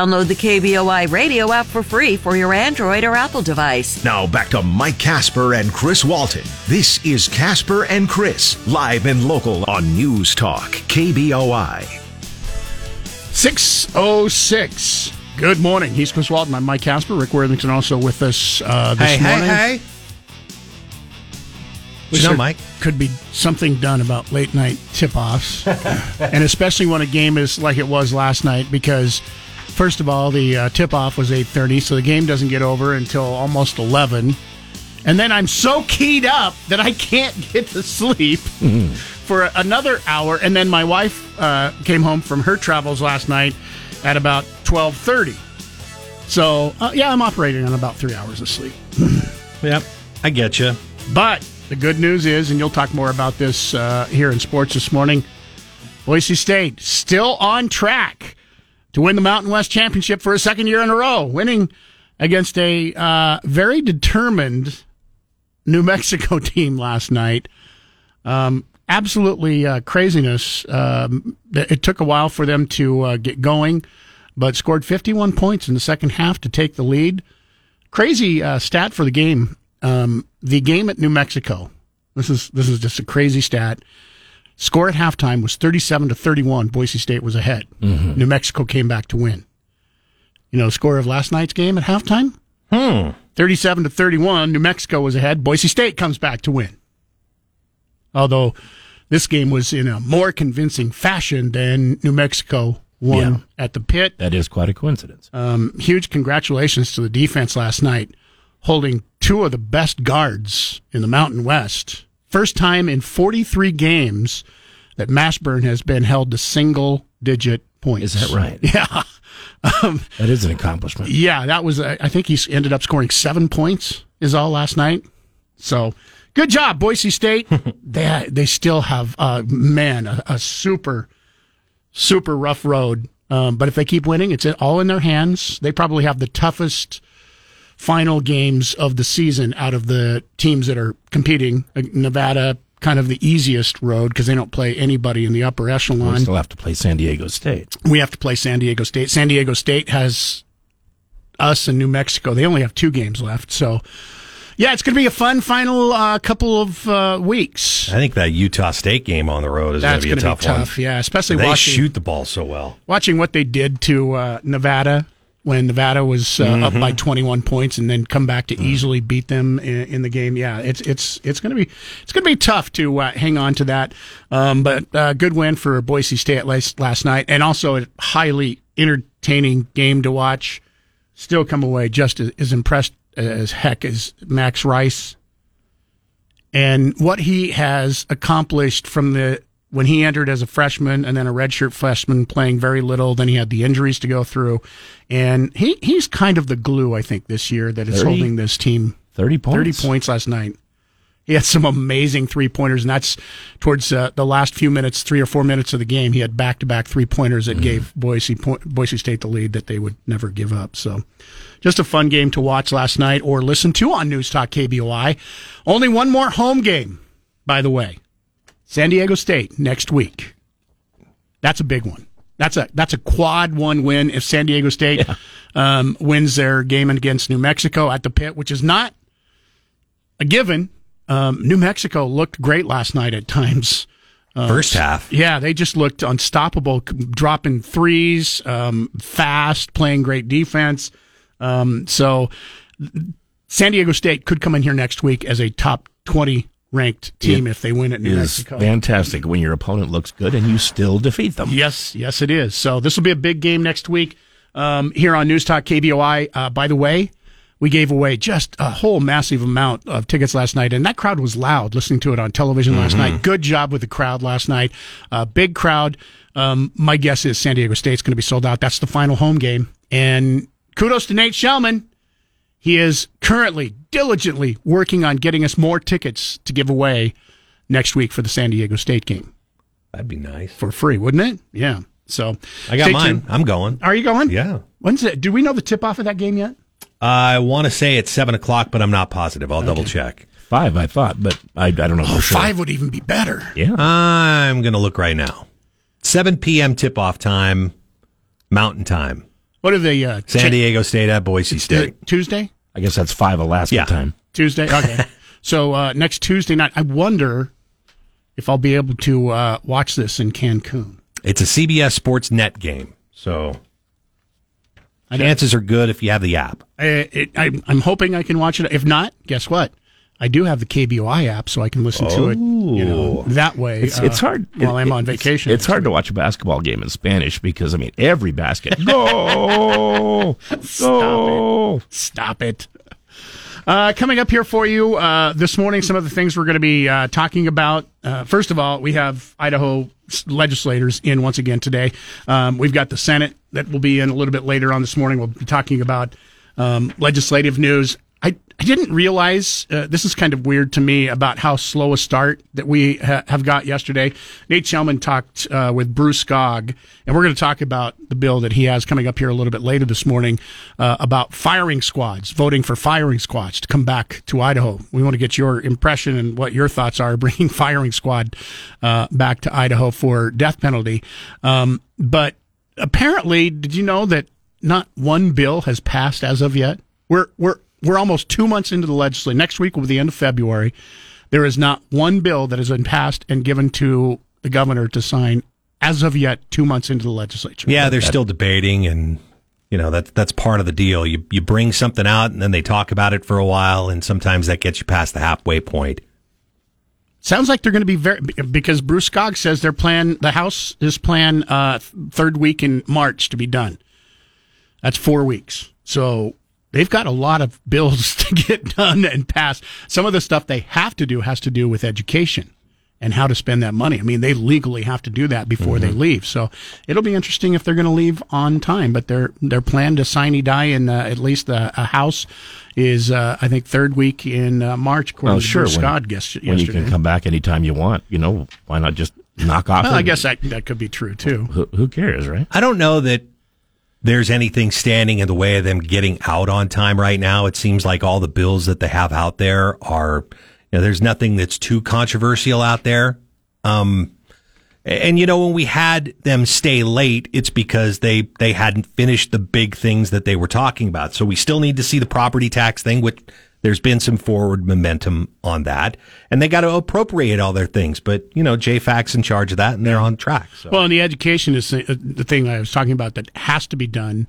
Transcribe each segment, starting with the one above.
Download the KBOI radio app for free for your Android or Apple device. Now back to Mike Casper and Chris Walton. This is Casper and Chris, live and local on News Talk, KBOI. 606. Good morning. He's Chris Walton. I'm Mike Casper. Rick Worthington also with us uh, this hey, morning. hey, hey. Wish You know, Mike. Could be something done about late night tip offs. and especially when a game is like it was last night because first of all, the uh, tip off was 8.30, so the game doesn't get over until almost 11. And then I'm so keyed up that I can't get to sleep for another hour. And then my wife uh, came home from her travels last night at about 12.30. So, uh, yeah, I'm operating on about three hours of sleep. Yep, I get you. But the good news is, and you'll talk more about this uh, here in sports this morning, Boise State still on track to win the Mountain West Championship for a second year in a row, winning against a uh, very determined New Mexico team last night. Um, absolutely uh, craziness. Um, it took a while for them to uh, get going, but scored 51 points in the second half to take the lead. Crazy uh, stat for the game. Um, the game at New Mexico. This is this is just a crazy stat. Score at halftime was 37 to 31. Boise State was ahead. New Mexico came back to win. You know, score of last night's game at halftime? Hmm. 37 to 31. New Mexico was ahead. Boise State comes back to win. Although this game was in a more convincing fashion than New Mexico won Yeah. at the pit. That is quite a coincidence. Um, huge congratulations to the defense last night, holding two of the best guards in the Mountain West. First time in 43 games that Mashburn has been held to single digit points. Is that right? Yeah. Um, That is an accomplishment. yeah, that was, I think he ended up scoring seven points, is all last night. So good job, Boise State. they, they still have, uh, man, a, a super, super rough road. Um, but if they keep winning, it's all in their hands. They probably have the toughest final games of the season out of the teams that are competing. Uh, Nevada, kind of the easiest road because they don't play anybody in the upper echelon. We still have to play San Diego State. We have to play San Diego State. San Diego State has us and New Mexico. They only have two games left. So, yeah, it's going to be a fun final uh, couple of uh, weeks. I think that Utah State game on the road is going to be a going to tough, be tough. Yeah, especially. They watching, shoot the ball so well. watching what they did to uh, Nevada when Nevada was uh, up Mm-hmm. by 21 points and then come back to Mm. easily beat them in, in the game. Yeah, it's it's it's going to be it's going to be tough to uh, hang on to that. Um, but uh, good win for Boise State last, last night, and also a highly entertaining game to watch. Still come away just as, as impressed as heck as Max Rice and what he has accomplished from the when he entered as a freshman and then a redshirt freshman playing very little then he had the injuries to go through and he he's kind of the glue I think this year that is 30? holding this team 30 points. 30 points last night he had some amazing three pointers and that's towards uh, the last few minutes 3 or 4 minutes of the game he had back to back three pointers that gave Boise Boise State the lead that they would never give up so just a fun game to watch last night or listen to on News Talk KBOI. Only one more home game, by the way. San Diego State next week. That's a big one. That's a that's a quad one win if San Diego State um, wins their game against New Mexico at the pit, which is not a given. Um, New Mexico looked great last night at times. First half. Yeah, they just looked unstoppable, dropping threes, um, fast, playing great defense. Um, so San Diego State could come in here next week as a top 20 ranked team if they win at New Is Mexico. fantastic when your opponent looks good and you still defeat them. Yes, yes, it is. So this will be a big game next week um, here on News Talk KBOI. Uh, by the way, we gave away just a whole massive amount of tickets last night, and that crowd was loud listening to it on television last night. Good job with the crowd last night. Uh, big crowd. Um, my guess is San Diego State's going to be sold out. That's the final home game. And kudos to Nate Shelman. He is currently diligently working on getting us more tickets to give away next week for the San Diego State game That'd be nice. for free, wouldn't it? Yeah. So I got mine. tuned. I'm going. Are you going? Yeah. When's it? Do we know the tip off of that game yet? I want to say it's seven o'clock, but I'm not positive. I'll double check. Five, I thought, but I, I don't know for oh, sure. Oh, Five would even be better. Yeah. I'm going to look right now. 7 p.m. tip off time, Mountain Time. What are the uh, San Diego State at Boise State. Tuesday? I guess that's five Alaska Yeah. time. Tuesday. Okay. so uh, next Tuesday night, I wonder if I'll be able to uh, watch this in Cancun. It's a CBS Sports Net game, so chances are good if you have the app. I, it, I, I'm hoping I can watch it. If not, guess what? I do have the KBOI app, so I can listen to it. You know, that way. It's, uh, it's hard while it- I'm on vacation. It's, hard to watch a basketball game in Spanish because I mean every basket. Go, go. Stop it. Uh, coming up here for you uh, this morning, some of the things we're going to be uh, talking about. Uh, first of all, we have Idaho legislators in once again today. Um, we've got the Senate that will be in a little bit later on this morning. We'll be talking about um, legislative news. I, didn't realize uh, this is kind of weird to me about how slow a start that we ha- have got yesterday. Nate Shelman talked uh, with Bruce Skog, and we're going to talk about the bill that he has coming up here a little bit later this morning uh, about firing squads, voting for firing squads to come back to Idaho. We want to get your impression and what your thoughts are bringing firing squad uh, back to Idaho for death penalty. Um, but apparently, did you know that not one bill has passed as of yet? We're we're we're almost two months into the legislature. Next week will be the end of February. There is not one bill that has been passed and given to the governor to sign as of yet. Two months into the legislature. Yeah, they're still debating, and you know that's that's part of the deal. You you bring something out, and then they talk about it for a while, and sometimes that gets you past the halfway point. Sounds like they're going to be very because Bruce Skog says their plan, the House is plan uh, third week in March to be done. That's four weeks. So they've got a lot of bills to get done and pass. Some of the stuff they have to do has to do with education and how to spend that money. I mean, they legally have to do that before they leave. So it'll be interesting if they're going to leave on time. But their their plan to sign sine die in uh, at least a, a house is, uh, I think, third week in uh, March. According Well, to sure. Bruce When, Skog guess- when you can come back anytime you want, you know, why not just knock off? Well, I guess that that could be true too. who, who cares, right? I don't know that there's anything standing in the way of them getting out on time right now. It seems like all the bills that they have out there are, you know, there's nothing that's too controversial out there. Um, and you know, when we had them stay late, it's because they, they hadn't finished the big things that they were talking about. So we still need to see the property tax thing, which there's been some forward momentum on that. And they got to appropriate all their things. But, you know, JFAC's in charge of that and they're on track. So. Well, and the education is the, the thing I was talking about that has to be done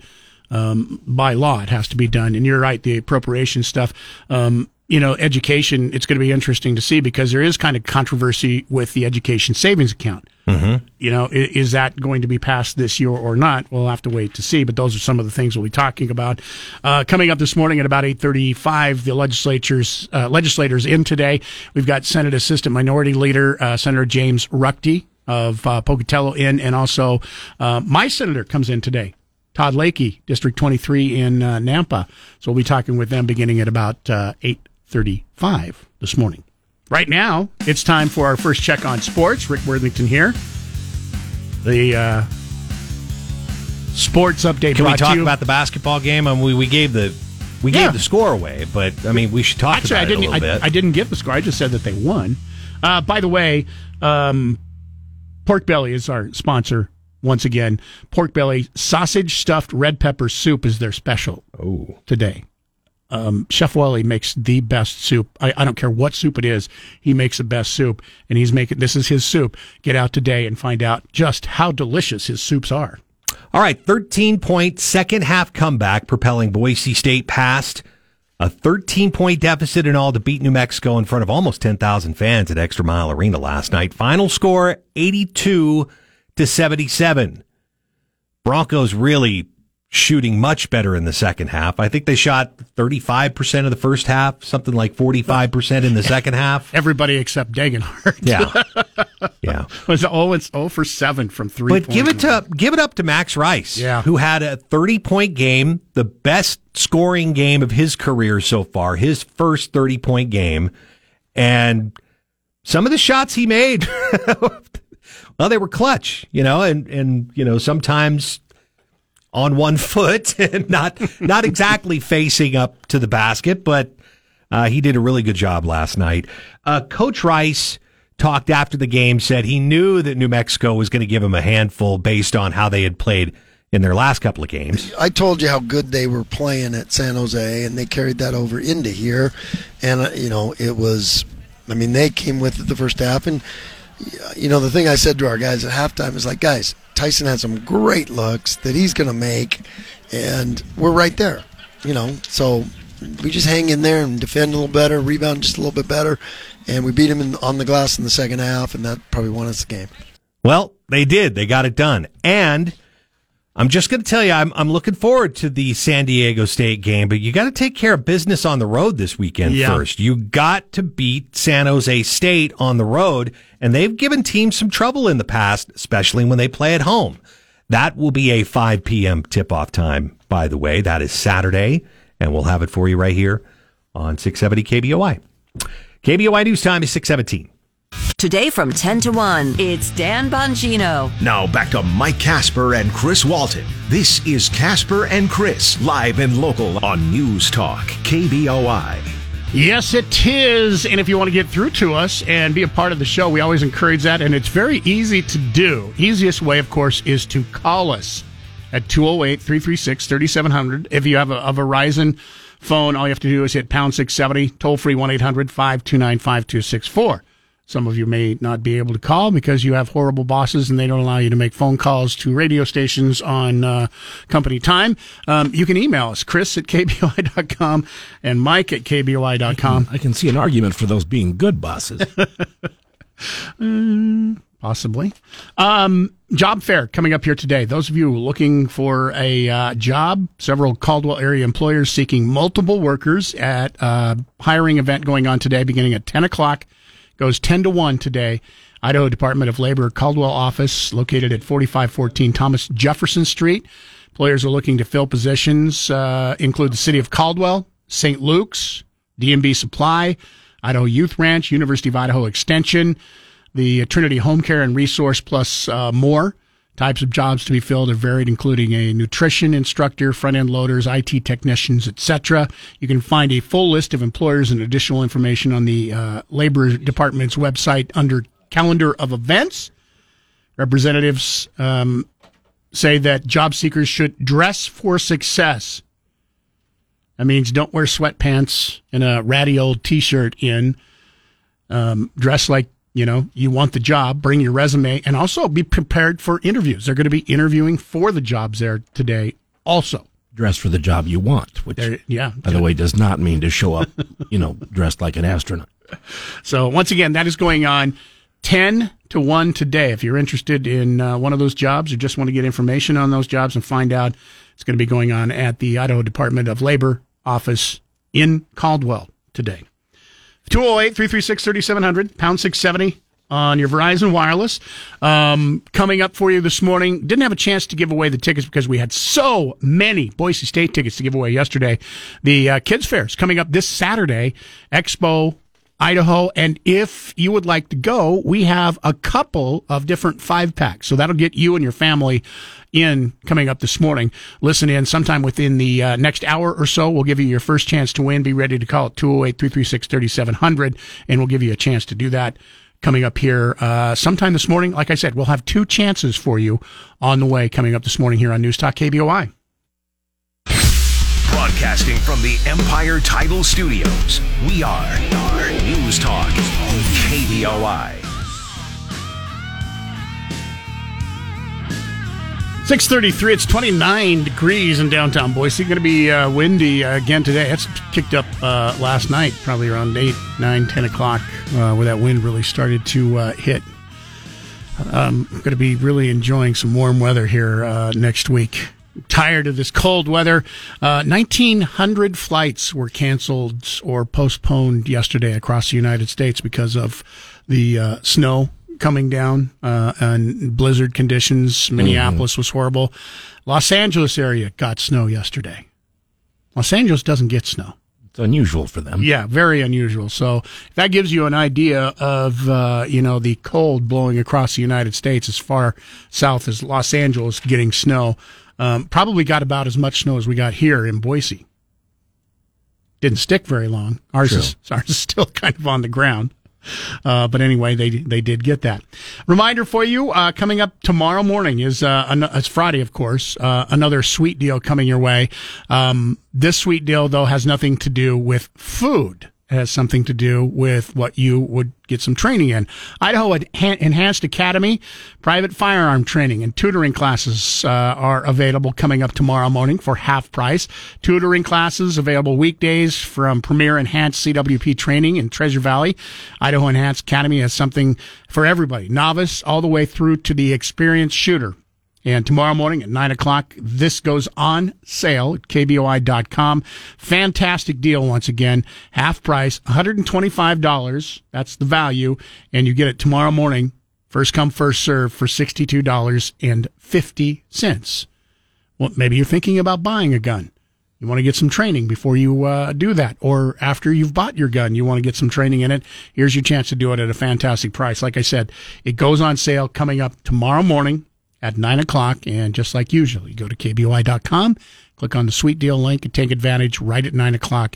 um, by law. It has to be done, and you're right. The appropriation stuff. Um, you know, education, it's going to be interesting to see because there is kind of controversy with the education savings account. Mm-hmm. You know, is, that going to be passed this year or not? We'll have to wait to see. But those are some of the things we'll be talking about uh, coming up this morning at about eight thirty-five. The legislatures uh, legislators in today. We've got Senate Assistant Minority Leader uh, Senator James Ruchti of uh, Pocatello in, and also uh, my senator comes in today. Todd Lakey, District 23 in uh, Nampa. So we'll be talking with them beginning at about 8 35 this morning. Right now, it's time for our first check on sports. Rick Worthington here. The uh, sports update. Can we talk about the basketball game? I mean, we, we gave the we yeah. gave the score away, but I mean, we should talk Actually, about I didn't, it a little I, bit. I didn't give the score. I just said that they won. Uh, by the way, um, Pork Belly is our sponsor once again. Pork Belly sausage stuffed red pepper soup is their special oh. today. Um, Chef Wally makes the best soup. I, I don't care what soup it is. He makes the best soup, and he's making this is his soup. Get out today and find out just how delicious his soups are. all right. Thirteen point second half comeback, propelling Boise State past a thirteen point deficit in all to beat New Mexico in front of almost ten thousand fans at Extra Mile Arena last night. Final score eighty two to seventy seven. Broncos really shooting much better in the second half. I think they shot 35% of the first half, something like 45% in the second half. Everybody except Degenhart. Yeah. yeah. was oh it's oh for seven from three. But give it to give it up to Max Rice, Yeah. who had a 30-point game, the best scoring game of his career so far, his first 30-point game, and some of the shots he made well, they were clutch, you know, and and you know, sometimes on one foot and not not exactly facing up to the basket, but uh, he did a really good job last night. Uh, Coach Rice talked after the game, said he knew that New Mexico was going to give him a handful based on how they had played in their last couple of games. I told you how good they were playing at San Jose, and they carried that over into here. And, uh, you know, it was, I mean, they came with it the first half. And, you know, the thing I said to our guys at halftime is like, guys, Tyson had some great looks that he's going to make, and we're right there, you know. So we just hang in there and defend a little better, rebound just a little bit better, and we beat him in, on the glass in the second half, and that probably won us the game. Well, they did. They got it done. And I'm just going to tell you, I'm, I'm looking forward to the San Diego State game, but you got to take care of business on the road this weekend Yeah. first. You got to beat San Jose State on the road, and they've given teams some trouble in the past, especially when they play at home. That will be a 5 p.m. tip off time, by the way. That is Saturday, and we'll have it for you right here on 670 KBOI. KBOI News Time is 617. Today from 10 to 1, it's Dan Bongino. Now back to Mike Casper and Chris Walton. This is Casper and Chris, live and local on News Talk, KBOI. Yes, it is. And if you want to get through to us and be a part of the show, we always encourage that. And it's very easy to do. Easiest way, of course, is to call us at 208 336 3700. If you have a, a Verizon phone, all you have to do is hit pound 670, toll free 1 800 529 5264. Some of you may not be able to call because you have horrible bosses and they don't allow you to make phone calls to radio stations on uh, company time. Um, you can email us, chris at kboi.com and mike at kboi.com. I can see an argument for those being good bosses. Possibly. Um, job fair coming up here today. Those of you looking for a uh, job, several Caldwell area employers seeking multiple workers at a hiring event going on today, beginning at 10 o'clock, goes 10 to 1 today. Idaho Department of Labor Caldwell office located at 4514 Thomas Jefferson Street. Employers are looking to fill positions, uh, include the city of Caldwell, St. Luke's, DMB Supply, Idaho Youth Ranch, University of Idaho Extension, the Trinity Home Care and Resource plus uh, more. Types of jobs to be filled are varied, including a nutrition instructor, front end loaders, IT technicians, etc. You can find a full list of employers and additional information on the uh, Labor Department's website under Calendar of Events. Representatives um, say that job seekers should dress for success. That means don't wear sweatpants and a ratty old T-shirt in. Um, dress like you know you want the job. Bring your resume and also be prepared for interviews. They're going to be interviewing for the jobs there today. Also, Dress for the job you want, which, There- yeah. by the way, does not mean to show up, you know, dressed like an astronaut. So once again, that is going on 10 to 1 today. If you're interested in uh, one of those jobs or just want to get information on those jobs and find out, it's going to be going on at the Idaho Department of Labor office in Caldwell today. 208 336 3700, pound 670 on your Verizon Wireless. Um, coming up for you this morning. Didn't have a chance to give away the tickets because we had so many Boise State tickets to give away yesterday. The uh, Kids Fair is coming up this Saturday, Expo Idaho. And if you would like to go, we have a couple of different five packs. So that'll get you and your family in coming up this morning. Listen in sometime within the uh, next hour or so. We'll give you your first chance to win. Be ready to call at 208 336 3700, and we'll give you a chance to do that coming up here uh, sometime this morning. Like I said, we'll have two chances for you on the way coming up this morning here on News Talk KBOI. Broadcasting from the Empire Title Studios, we are News Talk, KBOI. 633, it's 29 degrees in downtown Boise. Going to be uh, windy uh, again today. It's kicked up uh, last night, probably around 8, 9, 10 o'clock, uh, where that wind really started to uh, hit. I'm going to be really enjoying some warm weather here uh, next week. Tired of this cold weather. Uh, 1,900 flights were canceled or postponed yesterday across the United States because of the snow coming down uh, and blizzard conditions. Minneapolis was horrible. Los Angeles area got snow yesterday. Los Angeles doesn't get snow. It's unusual for them. Yeah, very unusual. So if that gives you an idea of uh, you know the cold blowing across the United States as far south as Los Angeles getting snow. Um, probably got about as much snow as we got here in Boise. Didn't stick very long. Ours is ours is still kind of on the ground. Uh, but anyway, they they did get that. Reminder for you: uh, coming up tomorrow morning is uh, an, it's Friday, of course. Uh, another sweet deal coming your way. Um, this sweet deal, though, has nothing to do with food. Has something to do with what you would get some training in. Idaho Enhanced Academy, private firearm training and tutoring classes uh, are available coming up tomorrow morning for half price. Tutoring classes available weekdays from Premier Enhanced CWP training in Treasure Valley. Idaho Enhanced Academy has something for everybody, novice all the way through to the experienced shooter. And tomorrow morning at 9 o'clock, this goes on sale at KBOI.com. Fantastic deal once again. Half price, $125. That's the value. And you get it tomorrow morning, first come, first serve for $62.50. Well, maybe you're thinking about buying a gun. You want to get some training before you uh, do that. Or after you've bought your gun, you want to get some training in it. Here's your chance to do it at a fantastic price. Like I said, it goes on sale coming up tomorrow morning at 9 o'clock. And just like usual, you go to KBOI.com, click on the sweet deal link, and take advantage right at 9 o'clock.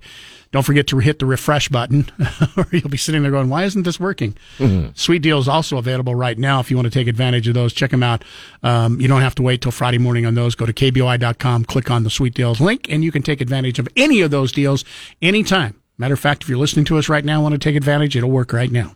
Don't forget to hit the refresh button, or you'll be sitting there going, Why isn't this working? Mm-hmm. Sweet Deal is also available right now if you want to take advantage of those. Check them out. Um, you don't have to wait till Friday morning on those. Go to KBOI.com, click on the Sweet Deals link, and you can take advantage of any of those deals anytime. Matter of fact, if you're listening to us right now, and want to take advantage, it'll work right now.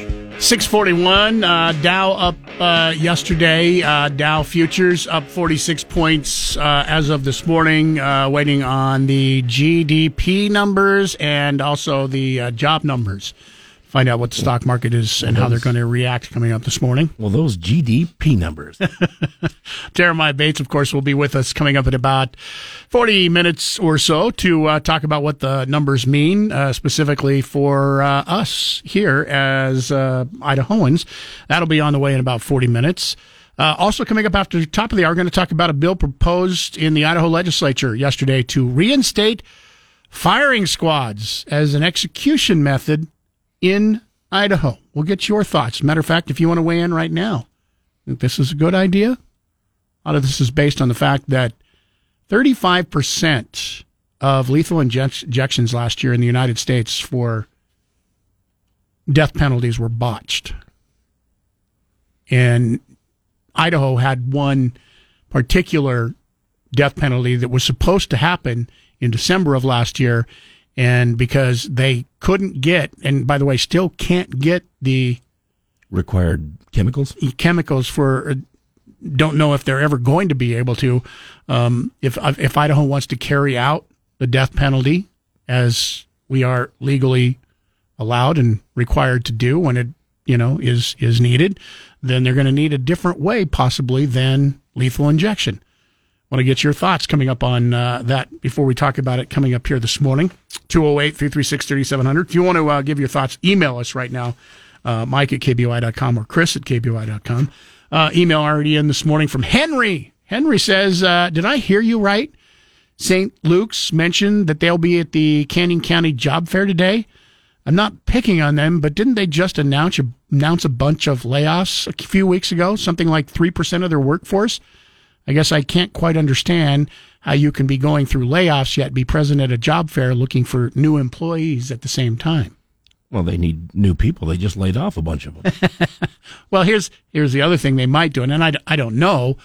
641, uh, Dow up uh, yesterday. Uh, Dow futures up 46 points uh, as of this morning, uh, waiting on the GDP numbers and also the uh, job numbers find out what the stock market is and how they're going to react coming up this morning. Well, those GDP numbers. Jeremiah Bates, of course, will be with us coming up in about 40 minutes or so to uh, talk about what the numbers mean, uh, specifically for uh, us here as uh, Idahoans. That'll be on the way in about 40 minutes. Uh, also, coming up after the top of the hour, we're going to talk about a bill proposed in the Idaho legislature yesterday to reinstate firing squads as an execution method in Idaho. We'll get your thoughts. Matter of fact, if you want to weigh in right now, think this is a good idea? A lot of this is based on the fact that 35% of lethal injections last year in the United States for death penalties were botched. And Idaho had one particular death penalty that was supposed to happen in December of last year and because they couldn't get, and by the way, still can't get the required chemicals chemicals for. Don't know if they're ever going to be able to. Um, if if Idaho wants to carry out the death penalty as we are legally allowed and required to do when it you know is is needed, then they're going to need a different way possibly than lethal injection want to get your thoughts coming up on uh, that before we talk about it coming up here this morning. 208 336 3700. If you want to uh, give your thoughts, email us right now, uh, Mike at KBOI.com or Chris at KBOI.com. Uh, email already in this morning from Henry. Henry says, uh, Did I hear you right? St. Luke's mentioned that they'll be at the Canyon County Job Fair today. I'm not picking on them, but didn't they just announce a, announce a bunch of layoffs a few weeks ago? Something like 3% of their workforce? I guess I can't quite understand how you can be going through layoffs yet be present at a job fair looking for new employees at the same time. Well, they need new people. They just laid off a bunch of them. well, here's here's the other thing they might do, and I, I don't know,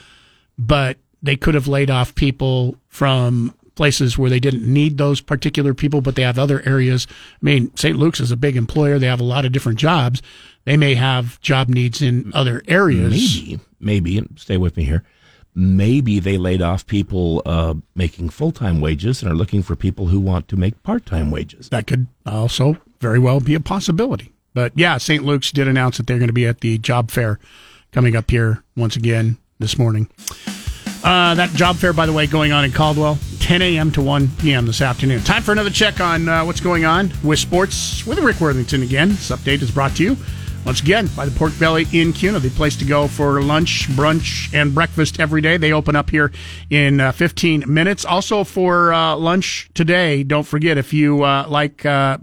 but they could have laid off people from places where they didn't need those particular people, but they have other areas. I mean, St. Luke's is a big employer. They have a lot of different jobs. They may have job needs in other areas. Maybe, maybe. Stay with me here maybe they laid off people uh, making full time wages and are looking for people who want to make part time wages. That could also very well be a possibility. But yeah, St. Luke's did announce that they're going to be at the job fair coming up here once again this morning. Uh, that job fair, by the way, going on in Caldwell, 10 a.m. to 1 p.m. this afternoon. Time for another check on uh, what's going on with sports with Rick Worthington again. This update is brought to you once again, by the Pork Belly in Kuna, the place to go for lunch, brunch, and breakfast every day. They open up here in uh, 15 minutes. Also for uh, lunch today, don't forget if you uh, like uh,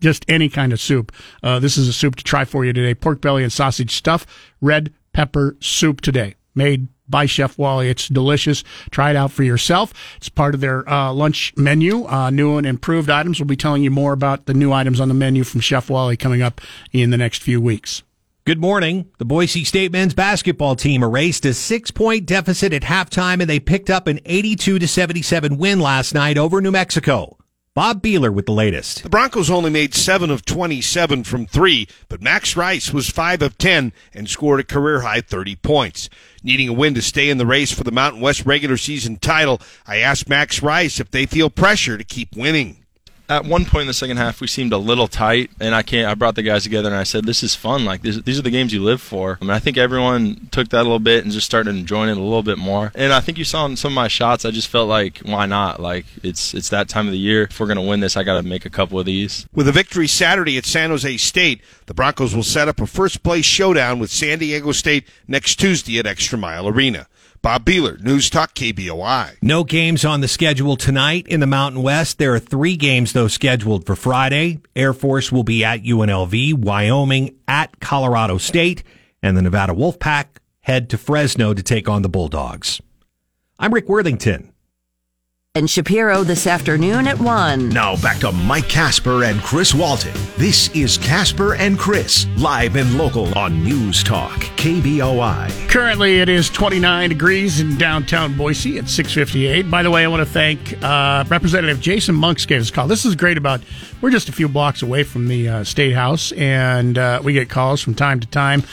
just any kind of soup, uh, this is a soup to try for you today. Pork belly and sausage stuff, red pepper soup today, made by Chef Wally. It's delicious. Try it out for yourself. It's part of their uh, lunch menu. Uh, new and improved items. We'll be telling you more about the new items on the menu from Chef Wally coming up in the next few weeks. Good morning. The Boise State men's basketball team erased a six point deficit at halftime and they picked up an 82 to 77 win last night over New Mexico. Bob Beeler with the latest. The Broncos only made 7 of 27 from 3, but Max Rice was 5 of 10 and scored a career high 30 points. Needing a win to stay in the race for the Mountain West regular season title, I asked Max Rice if they feel pressure to keep winning at one point in the second half we seemed a little tight and i can't i brought the guys together and i said this is fun. Like this, these are the games you live for. I, mean, I think everyone took that a little bit and just started enjoying it a little bit more. And i think you saw in some of my shots i just felt like why not? Like it's it's that time of the year. If we're going to win this i got to make a couple of these. With a victory saturday at san jose state the broncos will set up a first place showdown with san diego state next tuesday at extra mile arena Bob Beeler, News Talk KBOI. No games on the schedule tonight in the Mountain West. There are three games, though, scheduled for Friday. Air Force will be at UNLV, Wyoming at Colorado State, and the Nevada Wolfpack head to Fresno to take on the Bulldogs. I'm Rick Worthington and Shapiro this afternoon at 1. Now back to Mike Casper and Chris Walton. This is Casper and Chris, live and local on News Talk, KBOI. Currently it is 29 degrees in downtown Boise at 658. By the way, I want to thank uh, Representative Jason Monks gave us a call. This is great about, we're just a few blocks away from the uh, State House, and uh, we get calls from time to time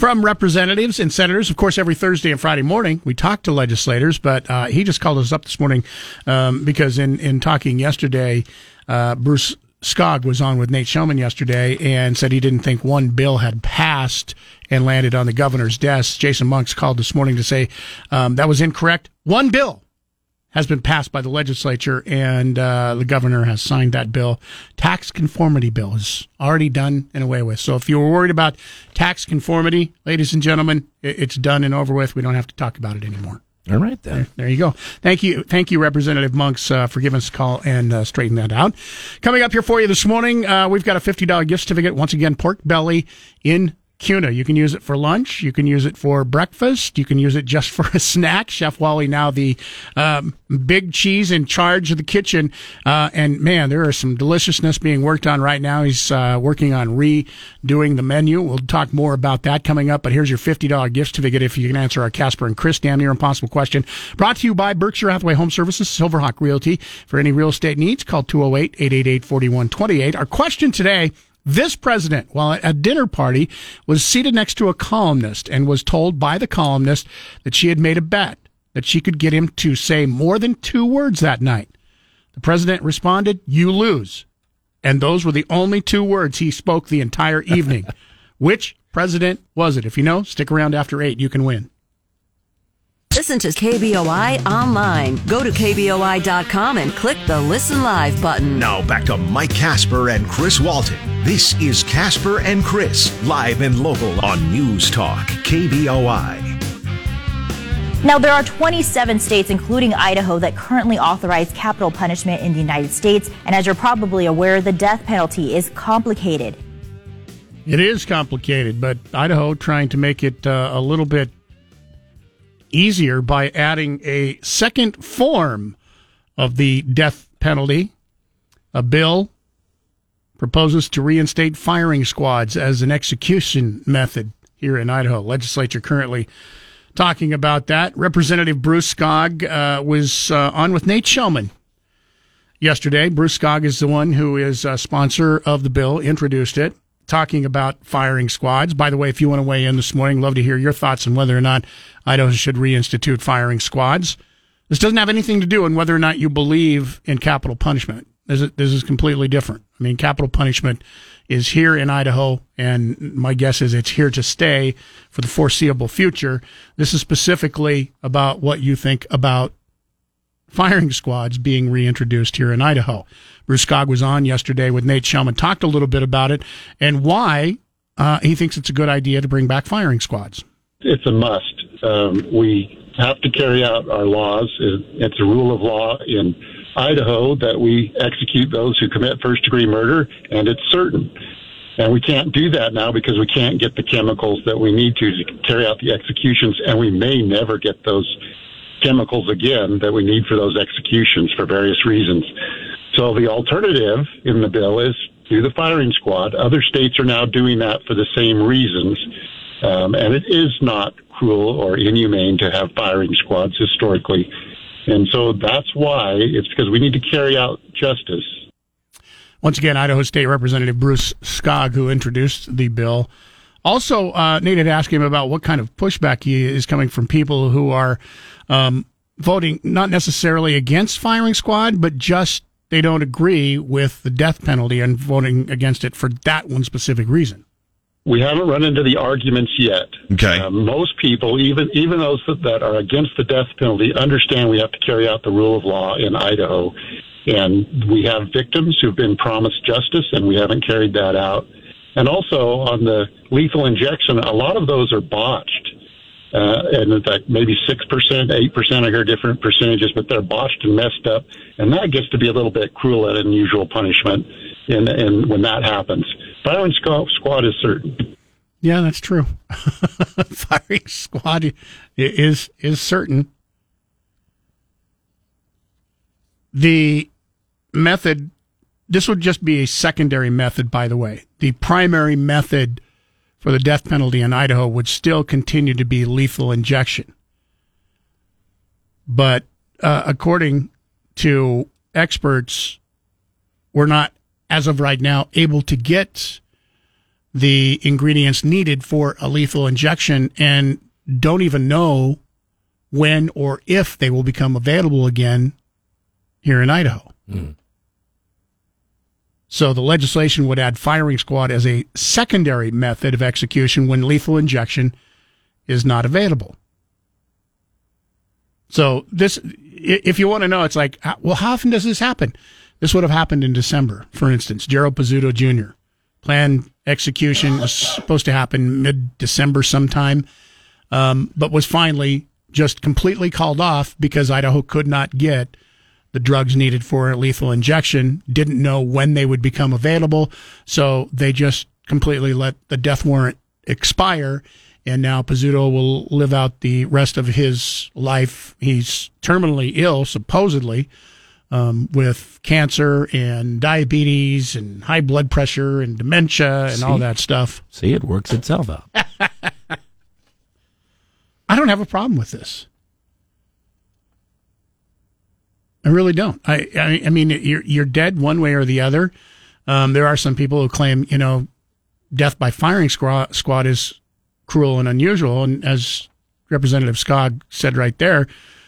from representatives and senators. Of course, every Thursday and Friday morning we talk to legislators, but uh, he just called us up this morning um, because in, in talking yesterday, uh, Bruce Skog was on with Nate Shelman yesterday and said he didn't think one bill had passed and landed on the governor's desk. Jason Monks called this morning to say um, that was incorrect. One bill has been passed by the legislature, and uh, the governor has signed that bill. Tax conformity bill is already done and away with. So if you were worried about tax conformity, ladies and gentlemen, it's done and over with. We don't have to talk about it anymore. All right, then. There, there you go. Thank you, thank you, Representative Monks, uh, for giving us a call and uh, straighten that out. Coming up here for you this morning, uh, we've got a fifty dollar gift certificate. Once again, pork belly in Kuna. You can use it for lunch. You can use it for breakfast. You can use it just for a snack. Chef Wally now the um, big cheese in charge of the kitchen. Uh, and man, there is some deliciousness being worked on right now. He's uh, working on redoing the menu. We'll talk more about that coming up. But here's your $50 gift certificate if you can answer our Casper and Chris damn near impossible question. Brought to you by Berkshire Hathaway Home Services, Silverhawk Realty. For any real estate needs, call 208 888 4128. Our question today this president, while at a dinner party, was seated next to a columnist and was told by the columnist that she had made a bet that she could get him to say more than two words that night. The president responded, You lose. And those were the only two words he spoke the entire evening. Which president was it? If you know, stick around after eight. You can win. Listen to KBOI online. Go to KBOI.com and click the Listen Live button. Now back to Mike Casper and Chris Walton. This is Casper and Chris, live and local on News Talk, KBOI. Now, there are 27 states, including Idaho, that currently authorize capital punishment in the United States. And as you're probably aware, the death penalty is complicated. It is complicated, but Idaho trying to make it uh, a little bit easier by adding a second form of the death penalty. A bill proposes to reinstate firing squads as an execution method here in Idaho. Legislature currently talking about that. Representative Bruce Skog uh, was uh, on with Nate Shelman yesterday. Bruce Skog is the one who is a sponsor of the bill, introduced it talking about firing squads. By the way, if you want to weigh in this morning, love to hear your thoughts on whether or not Idaho should reinstitute firing squads. This doesn't have anything to do with whether or not you believe in capital punishment. This is, this is completely different. I mean, capital punishment is here in Idaho, and my guess is it's here to stay for the foreseeable future. This is specifically about what you think about firing squads being reintroduced here in Idaho. Bruce Skog was on yesterday with Nate Shelman, talked a little bit about it and why uh, he thinks it's a good idea to bring back firing squads. It's a must. Um, we have to carry out our laws. It's a rule of law in Idaho that we execute those who commit first degree murder, and it's certain. And we can't do that now because we can't get the chemicals that we need to to carry out the executions, and we may never get those chemicals again that we need for those executions for various reasons. So the alternative in the bill is do the firing squad. Other states are now doing that for the same reasons. Um, and it is not cruel or inhumane to have firing squads historically. And so that's why it's because we need to carry out justice. Once again, Idaho State Representative Bruce Skog, who introduced the bill. Also, uh, Nate had asked him about what kind of pushback he is coming from people who are um, voting not necessarily against firing squad, but just they don't agree with the death penalty and voting against it for that one specific reason. We haven't run into the arguments yet. Okay. Uh, most people, even even those that are against the death penalty, understand we have to carry out the rule of law in Idaho, and we have victims who've been promised justice, and we haven't carried that out. And also on the lethal injection, a lot of those are botched. Uh, and in fact, maybe 6%, 8%, I hear different percentages, but they're botched and messed up. And that gets to be a little bit cruel and unusual punishment in, in when that happens. Firing squad is certain. Yeah, that's true. Firing squad is is certain. The method this would just be a secondary method by the way. The primary method for the death penalty in Idaho would still continue to be lethal injection. But uh, according to experts, we're not, as of right now, able to get the ingredients needed for a lethal injection and don't even know when or if they will become available again here in Idaho. Mm. So the legislation would add firing squad as a secondary method of execution when lethal injection is not available. So this, if you want to know, it's like, well, how often does this happen? This would have happened in December, for instance. Gerald Pizzuto Jr. Planned execution was supposed to happen mid-December sometime, um, but was finally just completely called off because Idaho could not get the drugs needed for a lethal injection, didn't know when they would become available. So they just completely let the death warrant expire. And now Pizzuto will live out the rest of his life. He's terminally ill, supposedly, um, with cancer and diabetes and high blood pressure and dementia and See? all that stuff. See, it works itself out. I don't have a problem with this. I really don't. I, I, I mean, you're you're dead one way or the other. Um, there are some people who claim, you know, death by firing squad, squad is cruel and unusual, and as Representative Skog said right there,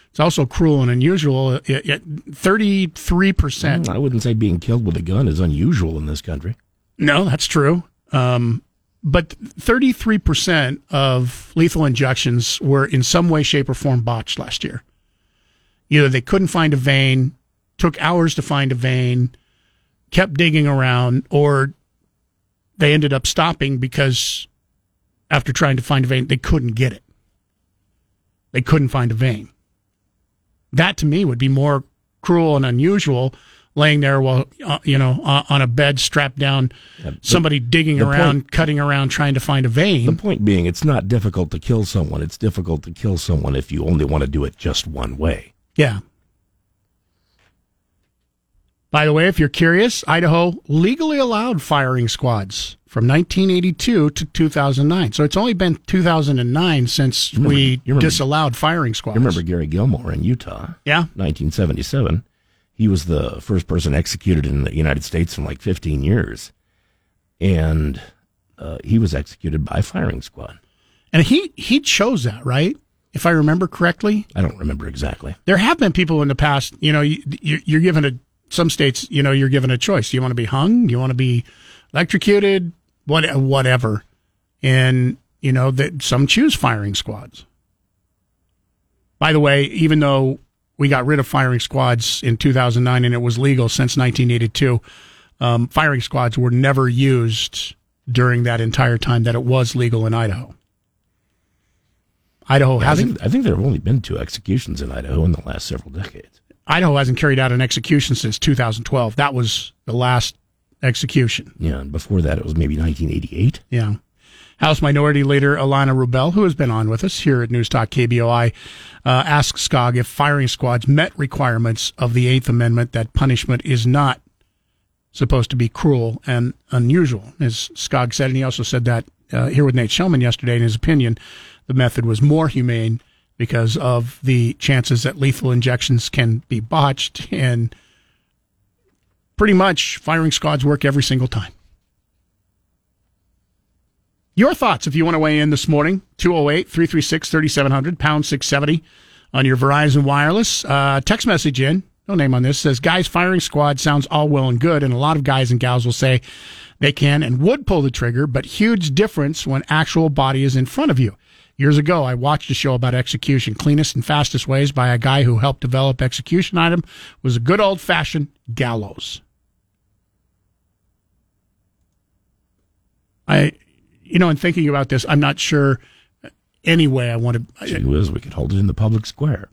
it's also cruel and unusual. Thirty-three percent. I wouldn't say being killed with a gun is unusual in this country. No, that's true. Um, but 33% of lethal injections were in some way, shape, or form botched last year. Either they couldn't find a vein, took hours to find a vein, kept digging around, or they ended up stopping because after trying to find a vein, they couldn't get it. They couldn't find a vein. That to me would be more cruel and unusual laying there while uh, you know uh, on a bed strapped down yeah, somebody digging around point, cutting around trying to find a vein the point being it's not difficult to kill someone it's difficult to kill someone if you only want to do it just one way yeah. By the way, if you're curious, Idaho legally allowed firing squads from 1982 to 2009. So it's only been 2009 since remember, we remember, disallowed firing squads. You remember Gary Gilmore in Utah? Yeah. 1977. He was the first person executed in the United States in like 15 years. And uh, he was executed by firing squad. And he, he chose that, right? If I remember correctly. I don't remember exactly. There have been people in the past, you know, you, you're given a, some states, you know, you're given a choice. Do you want to be hung? Do you want to be electrocuted? What, whatever. And, you know, that some choose firing squads. By the way, even though we got rid of firing squads in 2009 and it was legal since 1982, um, firing squads were never used during that entire time that it was legal in Idaho. Idaho I hasn't. think, I think there have only been two executions in Idaho in the last several decades. Idaho hasn't carried out an execution since 2012. That was the last execution. Yeah, and before that it was maybe 1988. Yeah. House Minority Leader Ilana Rubel, who has been on with us here at News Talk KBOI, uh, asked Skog if firing squads met requirements of the Eighth Amendment that punishment is not supposed to be cruel and unusual, as Skog said. And he also said that uh, here with Nate Shelman yesterday, in his opinion, the method was more humane because of the chances that lethal injections can be botched and pretty much firing squads work every single time. Your thoughts if you want to weigh in this morning 208 336 3700, pound 670 on your Verizon Wireless. Uh, text message in, no name on this, says, Guys, firing squad sounds all well and good. And a lot of guys and gals will say they can and would pull the trigger, but huge difference when actual body is in front of you. Years ago, I watched a show about execution. Cleanest and fastest ways by a guy who helped develop execution item was a good old fashioned gallows. I, you know, in thinking about this, I'm not sure any way I want to. Gee whiz, we could hold it in the public square.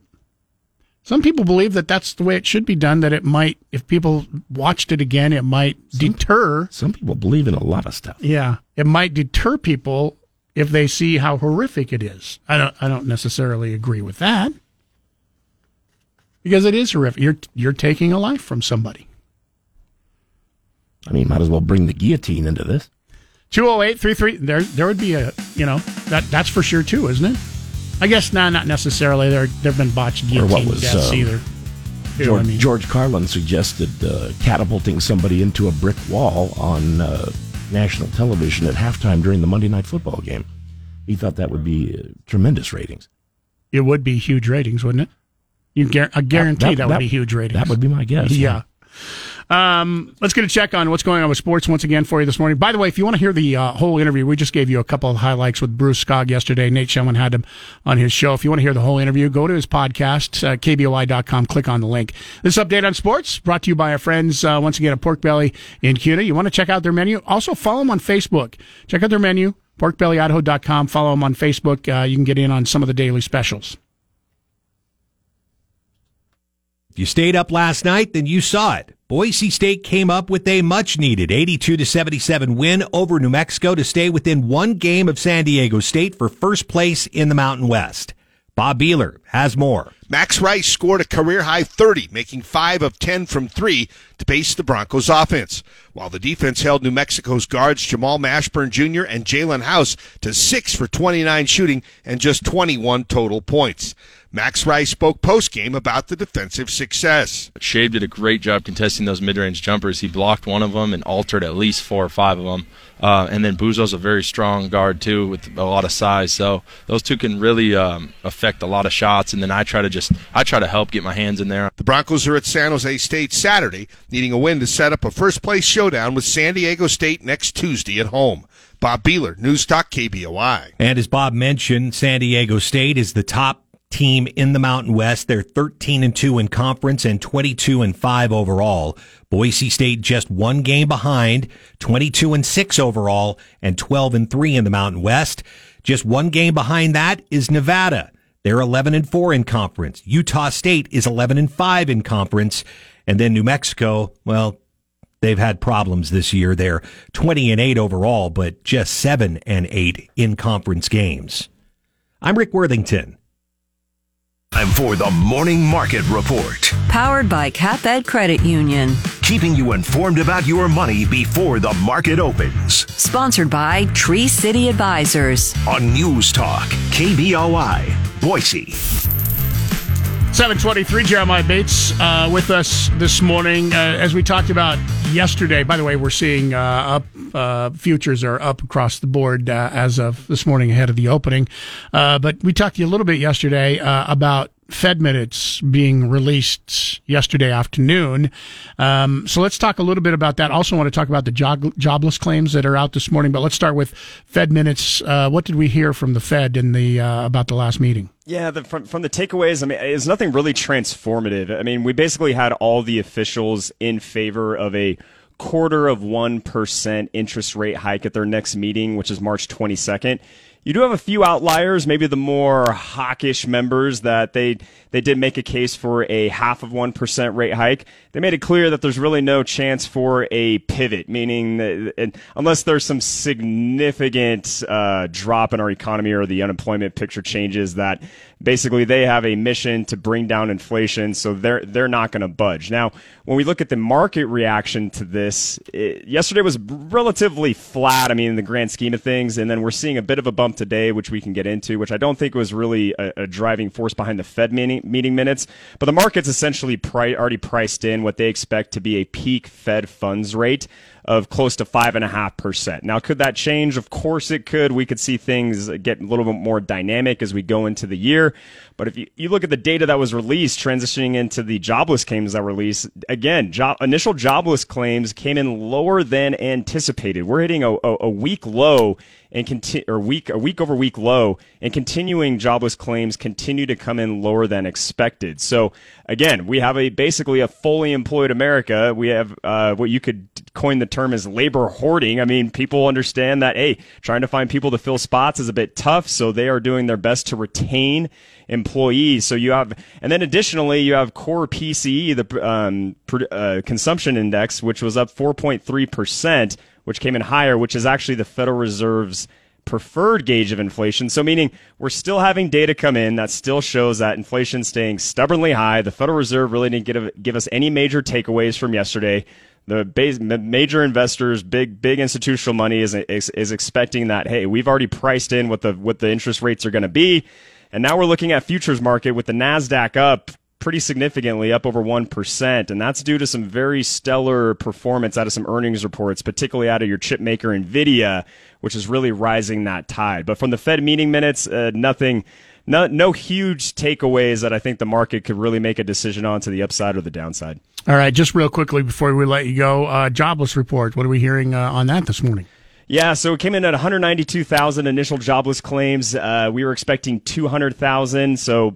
Some people believe that that's the way it should be done. That it might, if people watched it again, it might deter. Some people believe in a lot of stuff. Yeah, it might deter people if they see how horrific it is. I don't. I don't necessarily agree with that because it is horrific. You're you're taking a life from somebody. I mean, might as well bring the guillotine into this. 208 there there would be a you know that that's for sure too isn't it i guess nah, not necessarily there there've been botched Or what guillotine was, deaths um, either You George, I mean? George Carlin suggested uh, catapulting somebody into a brick wall on uh, national television at halftime during the Monday Night Football game. He thought that would be uh, tremendous ratings. it would be huge ratings wouldn't it you gar- i guarantee that, would be huge ratings That would be my guess. yeah Um, let's get a check on what's going on with sports once again for you this morning. By the way, if you want to hear the uh, whole interview, we just gave you a couple of highlights with Bruce Skog yesterday. Nate Shelman had him on his show. If you want to hear the whole interview, go to his podcast, uh, kboi.com, click on the link. This update on sports brought to you by our friends, uh, once again, at Pork Belly in Kuna. You want to check out their menu? Also, follow them on Facebook. Check out their menu, porkbellyidaho.com. Follow them on Facebook. Uh, you can get in on some of the daily specials. If you stayed up last night, then you saw it. Boise State came up with a much needed 82 to 77 win over New Mexico to stay within one game of San Diego State for first place in the Mountain West. Bob Beeler has more. Max Rice scored a career high 30, making 5 of 10 from 3 to pace the Broncos offense, while the defense held New Mexico's guards Jamal Mashburn Jr. and Jaelen House to 6 for 29 shooting and just 21 total points. Max Rice spoke post-game about the defensive success. Shave did a great job contesting those mid-range jumpers. He blocked one of them and altered at least four or five of them. Uh, and then Buzo's a very strong guard too, with a lot of size. So those two can really um, affect a lot of shots. And then I try to just I try to help get my hands in there. The Broncos are at San Jose State Saturday, needing a win to set up a first-place showdown with San Diego State next Tuesday at home. Bob Beeler, News Talk KBOI. And as Bob mentioned, San Diego State is the top team in the Mountain West. They're 13 and 2 in conference and 22 and 5 overall. Boise State just one game behind, 22 and 6 overall and 12 and 3 in the Mountain West. Just one game behind that is Nevada. They're 11 and 4 in conference. Utah State is 11 and 5 in conference. And then New Mexico, well, they've had problems this year. They're 20 and 8 overall, but just 7 and 8 in conference games. I'm Rick Worthington. Time for the Morning Market Report. Powered by CapEd Credit Union. Keeping you informed about your money before the market opens. Sponsored by Tree City Advisors. On News Talk, KBOI, Boise. 723, Jeremiah Bates uh, with us this morning. Uh, as we talked about yesterday, by the way, we're seeing uh, up uh, futures are up across the board uh, as of this morning ahead of the opening. Uh, but we talked to you a little bit yesterday about Fed minutes being released yesterday afternoon. Um, so let's talk a little bit about that. Also, want to talk about the job, jobless claims that are out this morning. But let's start with Fed minutes. what did we hear from the Fed in the about the last meeting? Yeah, the, from from the takeaways, I mean, it's nothing really transformative. I mean, we basically had all the officials in favor of a quarter of 1% interest rate hike at their next meeting, which is March 22nd. You do have a few outliers, maybe the more hawkish members that they they did make a case for a half of one percent rate hike. They made it clear that there's really no chance for a pivot, meaning that unless there's some significant uh, drop in our economy or the unemployment picture changes, that basically they have a mission to bring down inflation, so they're they're not going to budge. Now, when we look at the market reaction to this, it, yesterday was relatively flat. I mean, in the grand scheme of things, and then we're seeing a bit of a bump today, which we can get into, which I don't think was really a, a driving force behind the Fed meeting, meeting minutes. But the market's essentially pri- already priced in what they expect to be a peak Fed funds rate of close to 5.5%. Now, could that change? Of course it could. We could see things get a little bit more dynamic as we go into the year. But if you, you look at the data that was released, transitioning into the jobless claims that were released, again, job, initial jobless claims came in lower than anticipated. We're hitting a, a, a week low and conti- or week a week over week low, and continuing jobless claims continue to come in lower than expected. So again, we have a basically a fully employed America. We have uh, what you could coin the term as labor hoarding. I mean, people understand that hey, trying to find people to fill spots is a bit tough, so they are doing their best to retain employees. So you have, and then additionally, you have core PCE, the um, uh, consumption index, which was up 4.3 percent which came in higher, which is actually the Federal Reserve's preferred gauge of inflation. So, meaning we're still having data come in that still shows that inflation staying stubbornly high. The Federal Reserve really didn't give, give us any major takeaways from yesterday. The major investors, big big institutional money is, is is expecting that hey, we've already priced in what the what the interest rates are going to be, and now we're looking at futures market with the Nasdaq up pretty significantly, up over 1%. And that's due to some very stellar performance out of some earnings reports, particularly out of your chip maker NVIDIA, which is really rising that tide. But from the Fed meeting minutes, uh, nothing. No, no huge takeaways that I think the market could really make a decision on to the upside or the downside. All right, just real quickly before we let you go, uh, jobless report. What are we hearing uh, on that this morning? Yeah, so it came in at 192,000 initial jobless claims. Uh, we were expecting 200,000, so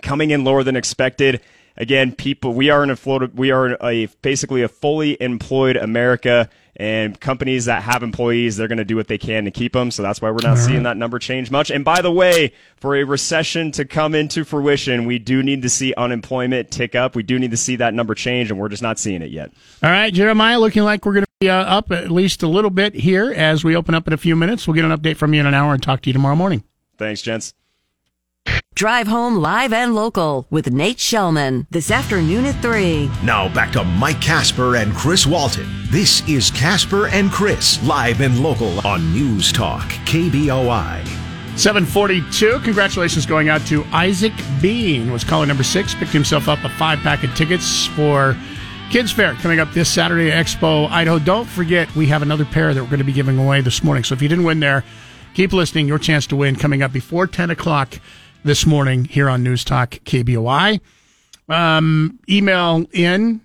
coming in lower than expected. Again, people, we are in a float, we are a basically a fully employed America, and companies that have employees, they're going to do what they can to keep them. So that's why we're not seeing that number change much. And by the way, for a recession to come into fruition, we do need to see unemployment tick up. We do need to see that number change, and we're just not seeing it yet. All right, Jeremiah, looking like we're going to uh, up at least a little bit here as we open up in a few minutes. We'll get an update from you in an hour and talk to you tomorrow morning. Thanks, gents. Drive home live and local with Nate Shelman this afternoon at 3. Now back to Mike Casper and Chris Walton. This is Casper and Chris, live and local on News Talk, KBOI. 742. Congratulations going out to Isaac Bean. Was caller number six. Picked himself up a five pack of tickets for Kids Fair coming up this Saturday at Expo, Idaho. Don't forget, we have another pair that we're going to be giving away this morning. So if you didn't win there, keep listening. Your chance to win coming up before 10 o'clock this morning here on News Talk KBOI. Um, email in.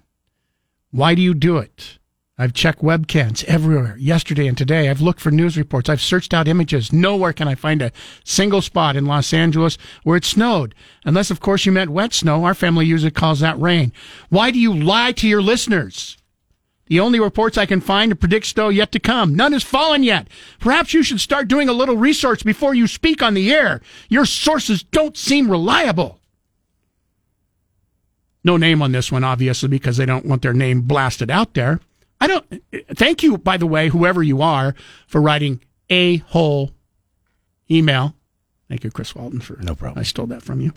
Why do you do it? I've checked webcams everywhere yesterday and today. I've looked for news reports. I've searched out images. Nowhere can I find a single spot in Los Angeles where it snowed. Unless, of course, you meant wet snow. Our family usually calls that rain. Why do you lie to your listeners? The only reports I can find to predict snow yet to come. None has fallen yet. Perhaps you should start doing a little research before you speak on the air. Your sources don't seem reliable. No name on this one, obviously, because they don't want their name blasted out there. I don't. Thank you, by the way, whoever you are, for writing a whole email. Thank you, Chris Walton, for no problem. I stole that from you.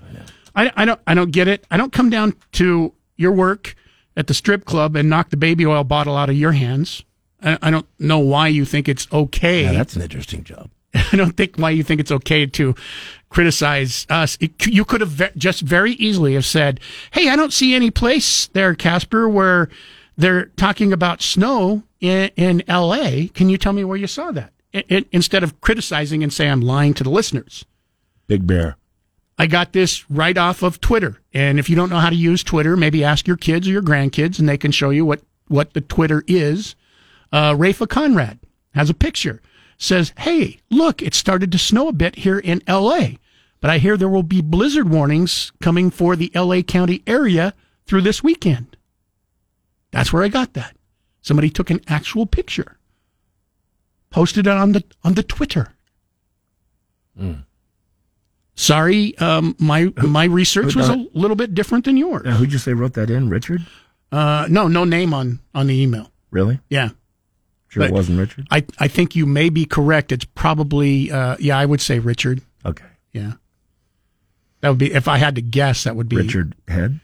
I, I don't. I don't get it. I don't come down to your work at the strip club and knock the baby oil bottle out of your hands. I, I don't know why you think it's okay. Yeah, that's an interesting job. I don't think why you think it's okay to criticize us. It, you could have ve- just very easily have said, "Hey, I don't see any place there, Casper, where they're talking about snow in, in L.A. Can you tell me where you saw that?" It, it, instead of criticizing and say I'm lying to the listeners. Big Bear. I got this right off of Twitter. And if you don't know how to use Twitter, maybe ask your kids or your grandkids and they can show you what, what the Twitter is. Uh, Rafa Conrad has a picture. Says, hey, look, it started to snow a bit here in LA, but I hear there will be blizzard warnings coming for the LA County area through this weekend. That's where I got that. Somebody took an actual picture, posted it on the on the Twitter. Sorry, um, my my research was a little bit different than yours. Now, who'd you say wrote that in? Richard? Uh, no, no name on on the email. Really? Yeah, Sure it wasn't Richard? I I think you may be correct. It's probably uh, yeah, I would say Richard. Okay. Yeah, that would be if I had to guess. That would be Richard Head?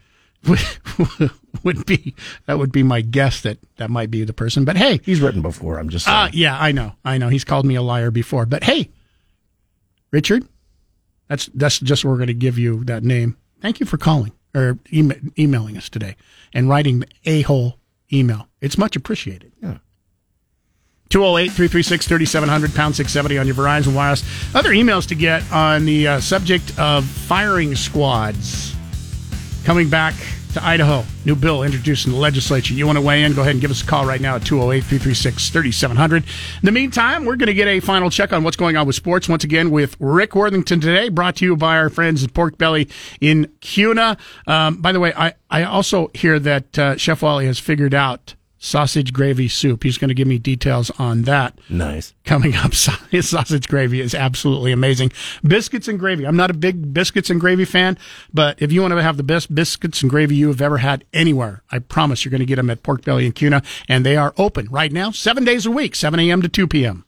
would be that would be my guess that that might be the person. But hey, He's written before. I'm just saying. uh, yeah, I know, I know. He's called me a liar before. But hey, Richard, that's that's just we're going to give you that name. Thank you for calling or ema- emailing us today and writing a whole email. It's much appreciated. Yeah. 208 336 3700, pound 670 on your Verizon Wireless. Other emails to get on the uh, subject of firing squads coming back to Idaho. New bill introduced in the legislature. You want to weigh in? Go ahead and give us a call right now at 208 336 3700. In the meantime, we're going to get a final check on what's going on with sports once again with Rick Worthington today, brought to you by our friends at Pork Belly in Kuna. Um, by the way, I, I also hear that uh, Chef Wally has figured out sausage gravy soup. He's going to give me details on that Nice. coming up. Sausage gravy is absolutely amazing. Biscuits and gravy. I'm not a big biscuits and gravy fan, but if you want to have the best biscuits and gravy you have ever had anywhere, I promise you're going to get them at Pork Belly and Kuna, and they are open right now, seven days a week, 7 a.m. to 2 p.m.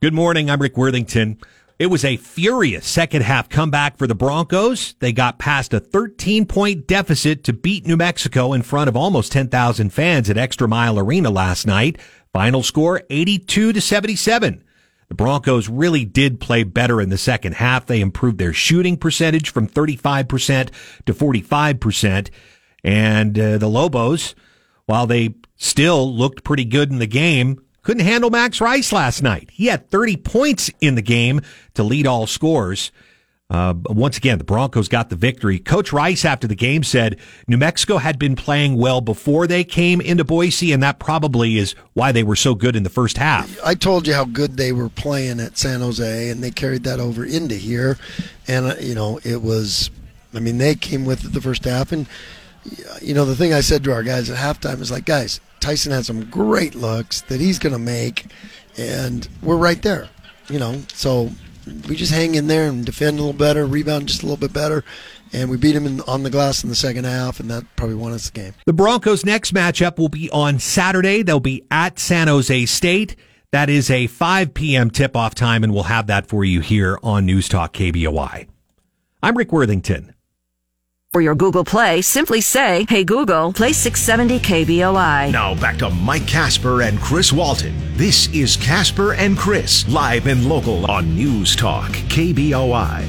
Good morning. I'm Rick Worthington. It was a furious second half comeback for the Broncos. They got past a 13 point deficit to beat New Mexico in front of almost 10,000 fans at Extra Mile Arena last night. Final score 82 to 77. The Broncos really did play better in the second half. They improved their shooting percentage from 35% to 45%. And uh, the Lobos, while they still looked pretty good in the game, couldn't handle Max Rice last night. He had 30 points in the game to lead all scores. Uh, once again, the Broncos got the victory. Coach Rice, after the game, said New Mexico had been playing well before they came into Boise, and that probably is why they were so good in the first half. I told you how good they were playing at San Jose, and they carried that over into here. And uh, you know, it was. I mean, they came with it the first half, and you know, the thing I said to our guys at halftime is like, guys, Tyson had some great looks that he's going to make, and we're right there. You know, so we just hang in there and defend a little better, rebound just a little bit better, and we beat him in, on the glass in the second half, and that probably won us the game. The Broncos' next matchup will be on Saturday. They'll be at San Jose State. That is a 5 p.m. tip off time, and we'll have that for you here on News Talk KBOI. I'm Rick Worthington. For your Google Play, simply say, Hey Google, play 670 KBOI. Now back to Mike Casper and Chris Walton. This is Casper and Chris, live and local on News Talk, KBOI.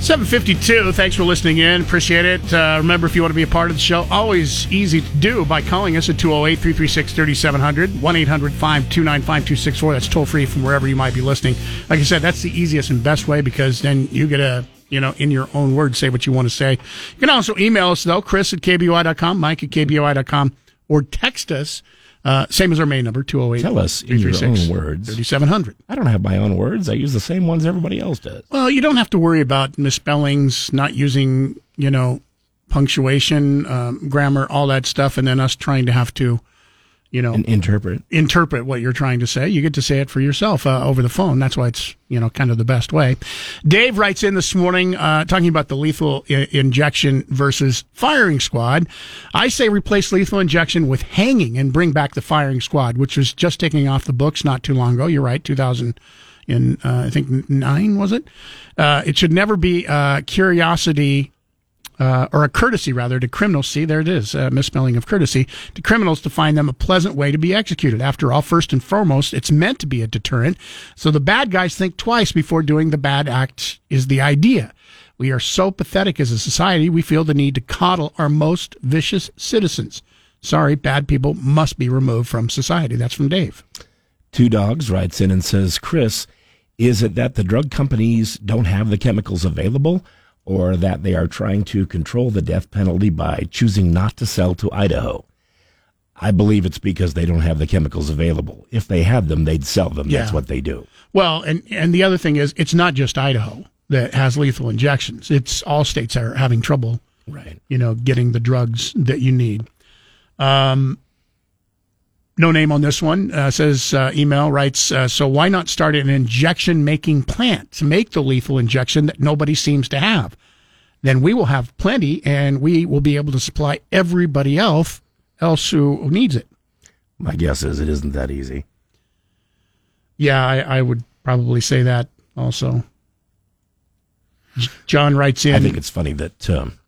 752. Thanks for listening in. Appreciate it. Uh, remember, if you want to be a part of the show, always easy to do by calling us at 208 336 3700, 1 800 529 5264. That's toll free from wherever you might be listening. Like I said, that's the easiest and best way because then you get a you know, in your own words, say what you want to say. You can also email us, though, chris at kboi.com, mike at kboi.com, or text us, uh, same as our main number, 208 Tell us in your own words. 3700. I don't have my own words. I use the same ones everybody else does. Well, you don't have to worry about misspellings, not using, you know, punctuation, um, grammar, all that stuff, and then us trying to have to, you know, And interpret. interpret what you're trying to say. You get to say it for yourself uh, over the phone. That's why it's you know kind of the best way. Dave writes in this morning uh, talking about the lethal I- injection versus firing squad. I say replace lethal injection with hanging and bring back the firing squad, which was just taking off the books not too long ago. You're right, 2000 in uh, I think nine was it? Uh, it should never be uh, curiosity uh, or a courtesy rather to criminals. See, there it is, uh, misspelling of courtesy to criminals to find them a pleasant way to be executed. After all, first and foremost, it's meant to be a deterrent. So the bad guys think twice before doing the bad act is the idea. We are so pathetic as a society, we feel the need to coddle our most vicious citizens. Sorry, bad people must be removed from society. That's from Dave. Two Dogs writes in and says, Chris, is it that the drug companies don't have the chemicals available or that they are trying to control the death penalty by choosing not to sell to Idaho? I believe it's because they don't have the chemicals available. If they had them, they'd sell them. That's what they do. Well, and and the other thing is, it's not just Idaho that has lethal injections. It's all states are having trouble, Right. you know, getting the drugs that you need. Um, no name on this one uh, says uh, email writes uh, so why not start an injection making plant to make the lethal injection that nobody seems to have? Then we will have plenty and we will be able to supply everybody else else who needs it. My guess is it isn't that easy. yeah i, I would probably say that also. John writes in I think it's funny that um,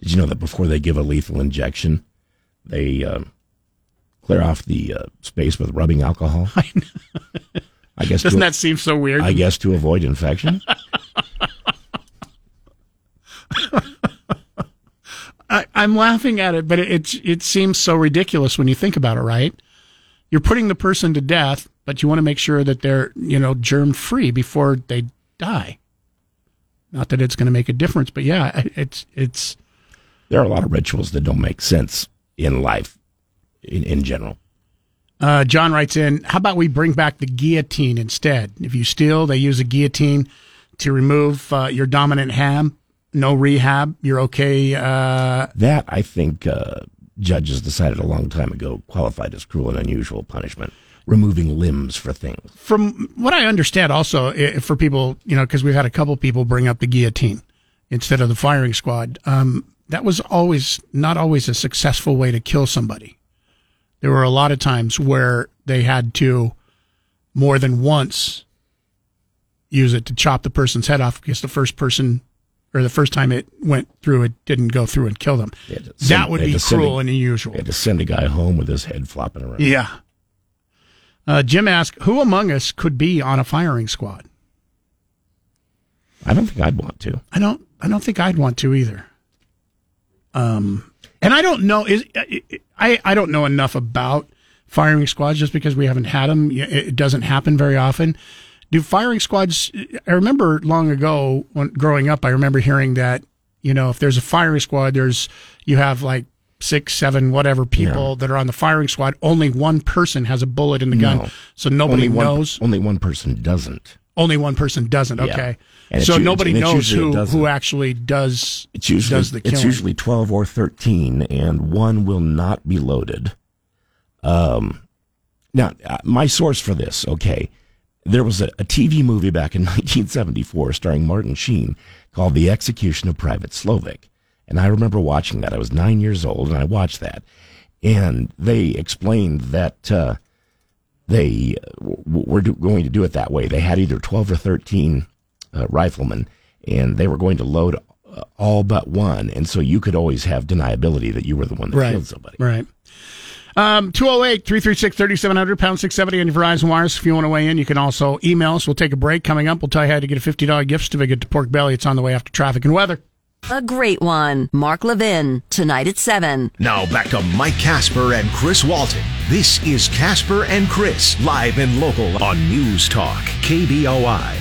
did you know that before they give a lethal injection, they um, clear off the uh, space with rubbing alcohol. I, guess doesn't to, that seem so weird I guess to avoid infection. I, I'm laughing at it, but it, it's it seems so ridiculous when you think about it. Right? You're putting the person to death, but you want to make sure that they're you know germ free before they die. Not that it's going to make a difference, but yeah, it's it's there are a lot of rituals that don't make sense in life, in, in general. Uh, John writes in, how about we bring back the guillotine instead? If you steal, they use a guillotine to remove uh, your dominant ham. No rehab. You're okay. Uh, That I think uh, judges decided a long time ago qualified as cruel and unusual punishment, removing limbs for things. from what I understand, also for people, you know, because we've had a couple people bring up the guillotine instead of the firing squad. Um, that was always not always a successful way to kill somebody. There were a lot of times where they had to more than once use it to chop the person's head off because the first person or the first time it went through, it didn't go through and kill them. To that would be send a- cruel and unusual. They had to send a guy home with his head flopping around. Yeah. Uh, Jim asked, "Who among us could be on a firing squad?" I don't think I'd want to. I don't. I don't think I'd want to either. Um, and I don't know. Is uh, I I don't know enough about firing squads just because we haven't had them. It doesn't happen very often. Do firing squads? I remember long ago when growing up, I remember hearing that you know if there's a firing squad, there's you have like six, seven, whatever people that are on the firing squad. Only one person has a bullet in the gun, No. so nobody only one, knows. Only one person doesn't. Only one person doesn't. Okay, so nobody knows who who actually does It's usually does the killing. it's usually twelve or thirteen, and one will not be loaded. Um, now uh, my source for this, okay, there was a, a TV movie back in 1974 starring Martin Sheen called "The Execution of Private Slovik," and I remember watching that. I was nine years old, and I watched that, and they explained that. Uh, they w- were do- going to do it that way. They had either 12 or 13 uh, riflemen, and they were going to load uh, all but one. And so you could always have deniability that you were the one that right. killed somebody. Right. Um, 208 336 3700, pound 670 on your Verizon Wires. If you want to weigh in, you can also email us. We'll take a break. Coming up, we'll tell you how to get a $50 gift certificate to Pork Belly. It's on the way after traffic and weather. A great one. Mark Levin, tonight at 7. Now back to Mike Casper and Chris Walton. This is Casper and Chris, live and local on News Talk, KBOI.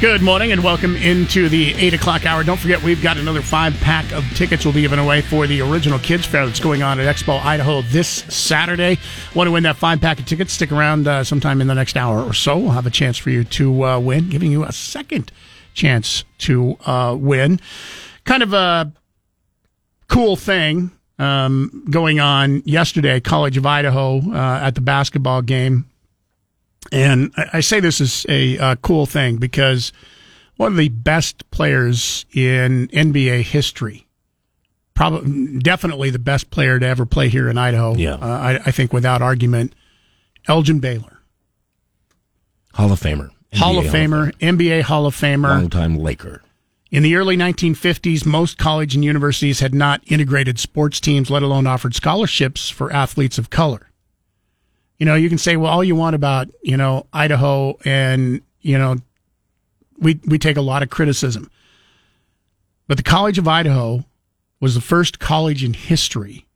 Good morning and welcome into the 8 o'clock hour. Don't forget, we've got another five pack of tickets we'll be giving away for the original Kids Fair that's going on at Expo Idaho this Saturday. Want to win that five pack of tickets? Stick around uh, sometime in the next hour or so. We'll have a chance for you to uh, win, giving you a second chance to uh, win. Kind of a cool thing um, going on yesterday, College of Idaho uh, at the basketball game. And I I say this is a uh, cool thing because one of the best players in NBA history, probably definitely the best player to ever play here in Idaho. Yeah. uh, I, I think without argument, Elgin Baylor, Hall of Famer. Hall NBA of Famer, NBA Hall of Famer. Longtime Laker. In the early 1950s, most college and universities had not integrated sports teams, let alone offered scholarships for athletes of color. You know, you can say, well, all you want about, you know, Idaho and, you know, we, we take a lot of criticism. But the College of Idaho was the first college in history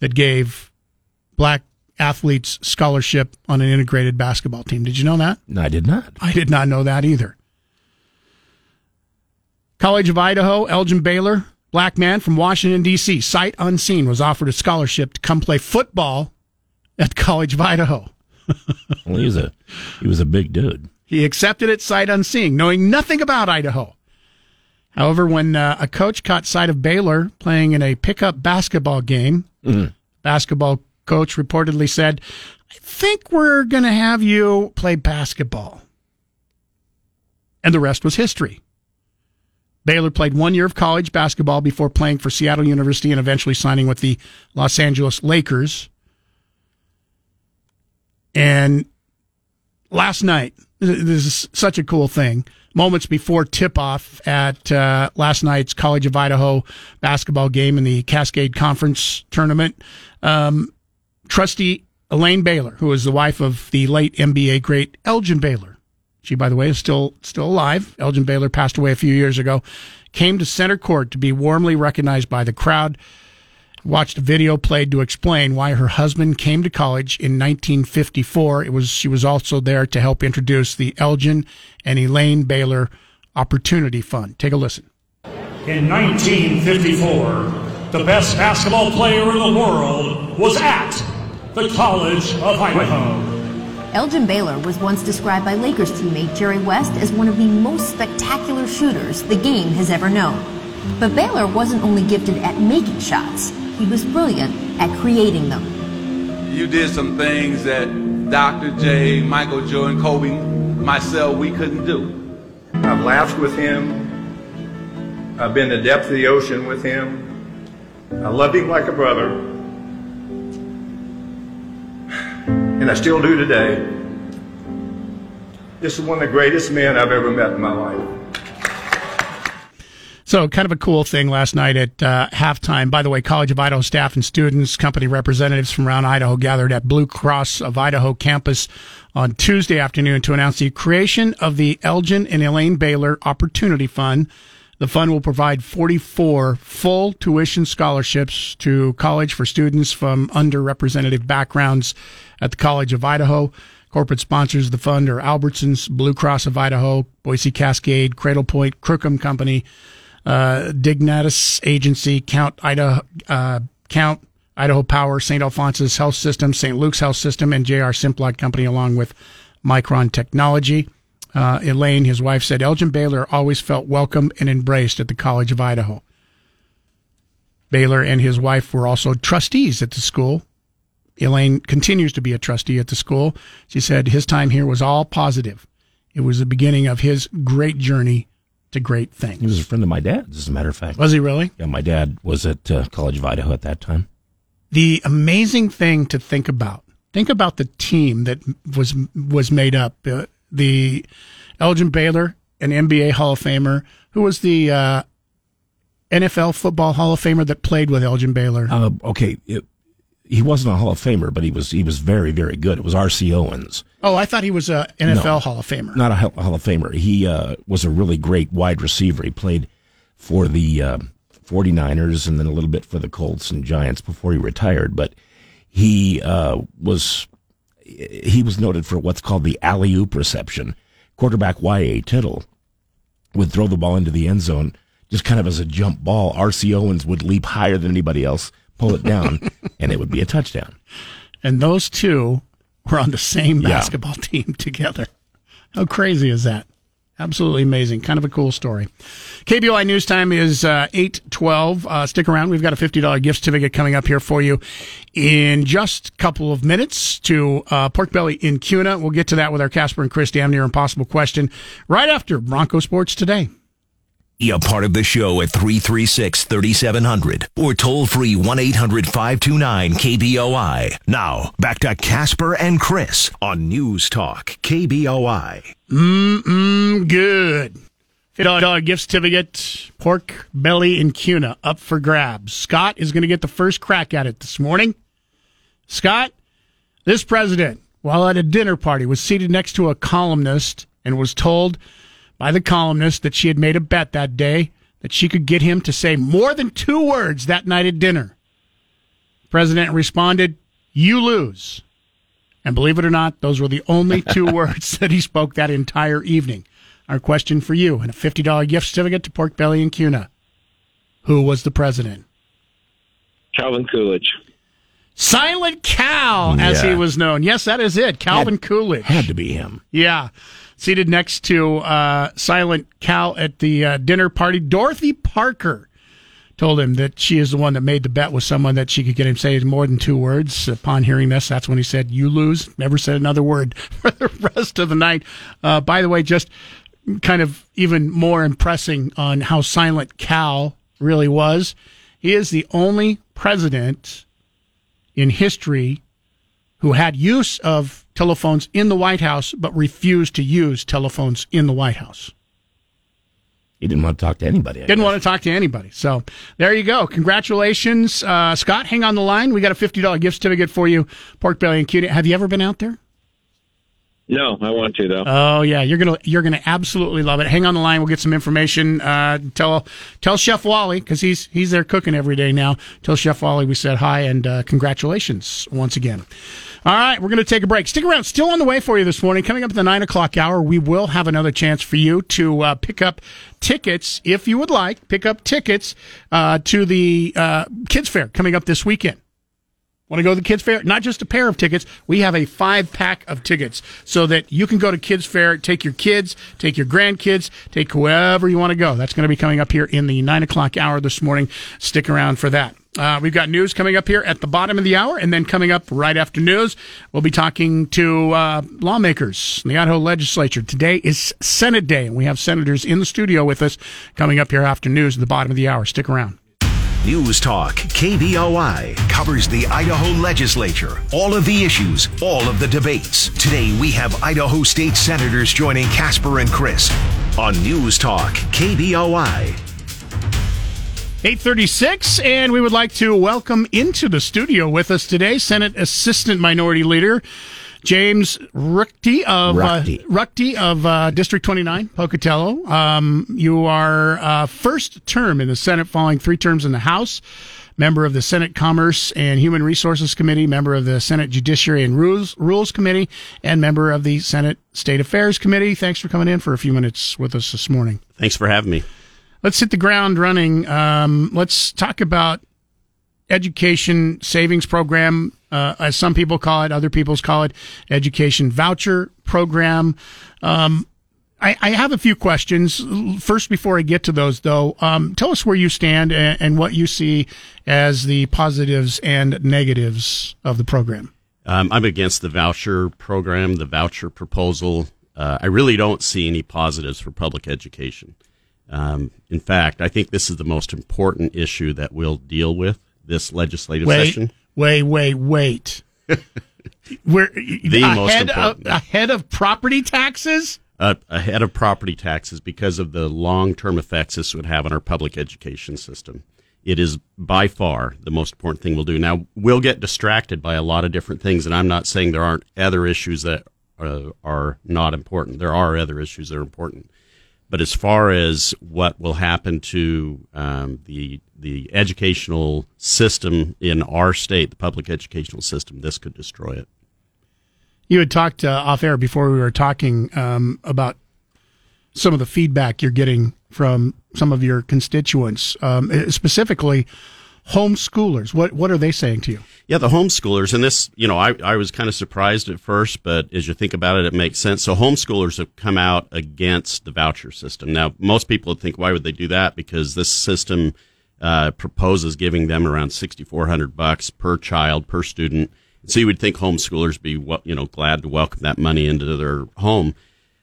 that gave black athletes scholarship on an integrated basketball team. Did you know that? No, I did not. I did not know that either. College of Idaho, Elgin Baylor, black man from Washington, D.C., sight unseen, was offered a scholarship to come play football at College of Idaho. Well, he was a he was a big dude. He accepted it sight unseen, knowing nothing about Idaho. However, when uh, a coach caught sight of Baylor playing in a pickup basketball game basketball coach reportedly said, I think we're going to have you play basketball. And the rest was history. Baylor played one year of college basketball before playing for Seattle University and eventually signing with the Los Angeles Lakers. And last night, this is such a cool thing. Moments before tip off at uh, last night's College of Idaho basketball game in the Cascade Conference tournament, um, trustee Elaine Baylor, who is the wife of the late NBA great Elgin Baylor, she, by the way, is still still alive. Elgin Baylor passed away a few years ago. Came to center court to be warmly recognized by the crowd. Watched a video played to explain why her husband came to college in 1954. It was she was also there to help introduce the Elgin and Elaine Baylor Opportunity Fund. Take a listen. In 1954, the best basketball player in the world was at the College of Idaho. Elgin Baylor was once described by Lakers teammate Jerry West as one of the most spectacular shooters the game has ever known. But Baylor wasn't only gifted at making shots, he was brilliant at creating them. You did some things that Dr. J, Michael Jordan, Kobe, myself, we couldn't do. I've laughed with him. I've been in the depth of the ocean with him. I love him like a brother. And I still do today. This is one of the greatest men I've ever met in my life. So, kind of a cool thing last night at uh, halftime. By the way, College of Idaho staff and students, company representatives from around Idaho gathered at Blue Cross of Idaho campus on Tuesday afternoon to announce the creation of the Elgin and Elaine Baylor Opportunity Fund. The fund will provide 44 full tuition scholarships to college for students from underrepresented backgrounds at the College of Idaho. Corporate sponsors of the fund are Albertsons, Blue Cross of Idaho, Boise Cascade, Cradle Point, Crookham Company, uh, Dignatus Agency, Count Idaho, uh, Count Idaho Power, St. Alphonsus Health System, St. Luke's Health System, and J.R. Simplot Company, along with Micron Technology. Uh, Elaine, his wife, said Elgin Baylor always felt welcome and embraced at the College of Idaho. Baylor and his wife were also trustees at the school. Elaine continues to be a trustee at the school. She said his time here was all positive. It was the beginning of his great journey to great things. He was a friend of my dad's, as a matter of fact. Was he really? Yeah, my dad was at uh, College of Idaho at that time. The amazing thing to think about. Think about the team that was was made up. Uh, the Elgin Baylor, an NBA Hall of Famer, who was the uh, NFL Football Hall of Famer that played with Elgin Baylor. Uh, okay, it, he wasn't a Hall of Famer, but he was he was very very good. It was R.C. Owens. Oh, I thought he was a NFL No. Hall of Famer. Not a Hall of Famer. He uh, was a really great wide receiver. He played for the uh, 49ers and then a little bit for the Colts and Giants before he retired. But he uh, was he was noted for what's called the alley oop reception. Quarterback Y.A. Tittle would throw the ball into the end zone just kind of as a jump ball. R.C. Owens would leap higher than anybody else, pull it down, and it would be a touchdown. And those two were on the same Yeah. basketball team together. How crazy is that? Absolutely amazing. Kind of a cool story. KBOI News Time is uh, 812. Uh, stick around. We've got a $50 gift certificate coming up here for you in just a couple of minutes to uh, Pork Belly in Kuna. We'll get to that with our Casper and Chris damn near impossible question right after Bronco Sports Today. Be a part of the show at 336 3700 or toll free 1 800 529 KBOI. Now, back to Casper and Chris on News Talk KBOI. Mmm, good. $50 gift certificate, pork belly and Kuna up for grabs. Scott is going to get the first crack at it this morning. Scott, this president, while at a dinner party, was seated next to a columnist and was told by the columnist that she had made a bet that day that she could get him to say more than two words that night at dinner. President responded, You lose. And believe it or not, those were the only two words that he spoke that entire evening. Our question for you and a $50 gift certificate to Pork Belly and Kuna. Who was the president? Calvin Coolidge. Silent Cal, as Yeah. he was known. Yes, that is it. Calvin Coolidge. Had to be him. Yeah. Seated next to uh, Silent Cal at the uh, dinner party, Dorothy Parker told him that she is the one that made the bet with someone that she could get him say more than two words. Upon hearing this, that's when he said, "You lose." Never said another word for the rest of the night. Uh, by the way, just kind of even more impressing on how silent Cal really was. He is the only president in history who had use of telephones in the White House, but refused to use telephones in the White House. He didn't want to talk to anybody. I Didn't guess. want to talk to anybody. So there you go. Congratulations, uh, Scott. Hang on the line. We got a fifty dollar gift certificate for you. Pork belly and cutie. Have you ever been out there? No, I want to though. Oh yeah, you're gonna you're gonna absolutely love it. Hang on the line. We'll get some information. Uh, tell tell Chef Wally because he's he's there cooking every day now. Tell Chef Wally we said hi and uh, congratulations once again. All right, we're going to take a break. Stick around. Still on the way for you this morning. Coming up at the nine o'clock hour, we will have another chance for you to uh, pick up tickets if you would like. Pick up tickets uh, to the uh, kids fair coming up this weekend. Want to go to the kids fair? Not just a pair of tickets. We have a five pack of tickets so that you can go to kids fair, take your kids, take your grandkids, take whoever you want to go. That's going to be coming up here in the nine o'clock hour this morning. Stick around for that. Uh, we've got news coming up here at the bottom of the hour, and then coming up right after news, we'll be talking to uh, lawmakers in the Idaho legislature. Today is Senate Day, and we have senators in the studio with us coming up here after news at the bottom of the hour. Stick around. News Talk KBOI covers the Idaho legislature, all of the issues, all of the debates. Today we have Idaho state senators joining Casper and Chris on News Talk KBOI. 836, and we would like to welcome into the studio with us today Senate Assistant Minority Leader James Ruchti of Ruchti. Uh, of uh, District 29, Pocatello. Um, you are uh, first term in the Senate, following three terms in the House. Member of the Senate Commerce and Human Resources Committee, member of the Senate Judiciary and Rules Rules Committee, and member of the Senate State Affairs Committee. Thanks for coming in for a few minutes with us this morning. Thanks for having me. Let's hit the ground running. Um, let's talk about education savings program, uh, as some people call it, other people's call it education voucher program. Um, I, I have a few questions. First, before I get to those, though, um, tell us where you stand and, and what you see as the positives and negatives of the program. Um, I'm against the voucher program, the voucher proposal. Uh, I really don't see any positives for public education. Um, in fact, I think this is the most important issue that we'll deal with this legislative Wait, session. wait, wait, wait. We're The most ahead of, important. ahead of property taxes. Uh, ahead of property taxes because of the long term effects this would have on our public education system. It is by far the most important thing we'll do. Now, we'll get distracted by a lot of different things, and I'm not saying there aren't other issues that uh, are not important. There are other issues that are important. But as far as what will happen to um, the the educational system in our state, the public educational system, this could destroy it. You had talked uh, off air before we were talking um, about some of the feedback you're getting from some of your constituents, um, specifically homeschoolers. What what are they saying to you? Yeah, the homeschoolers, and this, you know, I, I was kind of surprised at first, but as you think about it, it makes sense. So homeschoolers have come out against the voucher system. Now, most people would think, why would they do that? Because this system uh, proposes giving them around sixty four hundred bucks per child per student. So you would think homeschoolers be, you know, glad to welcome that money into their home.